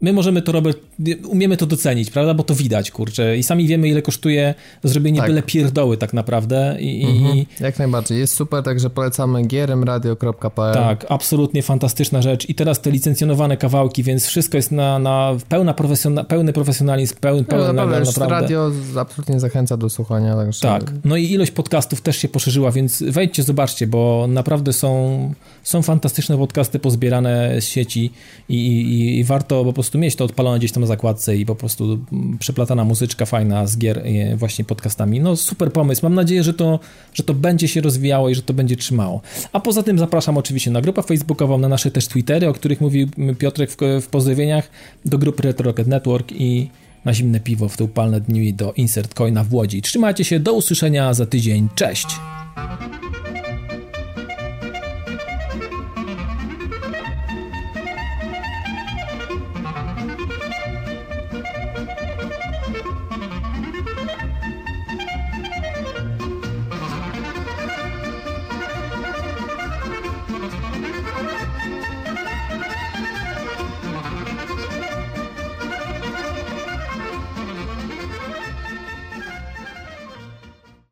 Speaker 1: my możemy to, Robert, umiemy to docenić, prawda? Bo to widać, kurczę. I sami wiemy, ile kosztuje zrobienie tak. byle pierdoły tak naprawdę. I, mhm.
Speaker 2: i... Jak najbardziej. Jest super, także polecamy gieremradio.pl
Speaker 1: Tak, absolutnie fantastyczna rzecz. I teraz te licencjonowane kawałki, więc wszystko jest na, na pełna profesjona, pełny profesjonalizm, pełny, pełny no,
Speaker 2: naprawdę, naprawdę. Radio absolutnie zachęca do słuchania. Także...
Speaker 1: Tak. No i ilość podcastów też się poszerzyła, więc wejdźcie, zobaczcie, bo naprawdę są, są fantastyczne podcasty pozbierane z sieci i, i, i warto po prostu prostu mieć to odpalone gdzieś tam na zakładce i po prostu przeplatana muzyczka fajna z gier e, właśnie podcastami. No super pomysł. Mam nadzieję, że to, że to będzie się rozwijało i że to będzie trzymało. A poza tym zapraszam oczywiście na grupę facebookową, na nasze też Twittery, o których mówił Piotrek w, w pozdrowieniach, do grupy Retro Rocket Network i na zimne piwo w te upalne dni do Insert Coina w Łodzi. Trzymajcie się, do usłyszenia za tydzień. Cześć!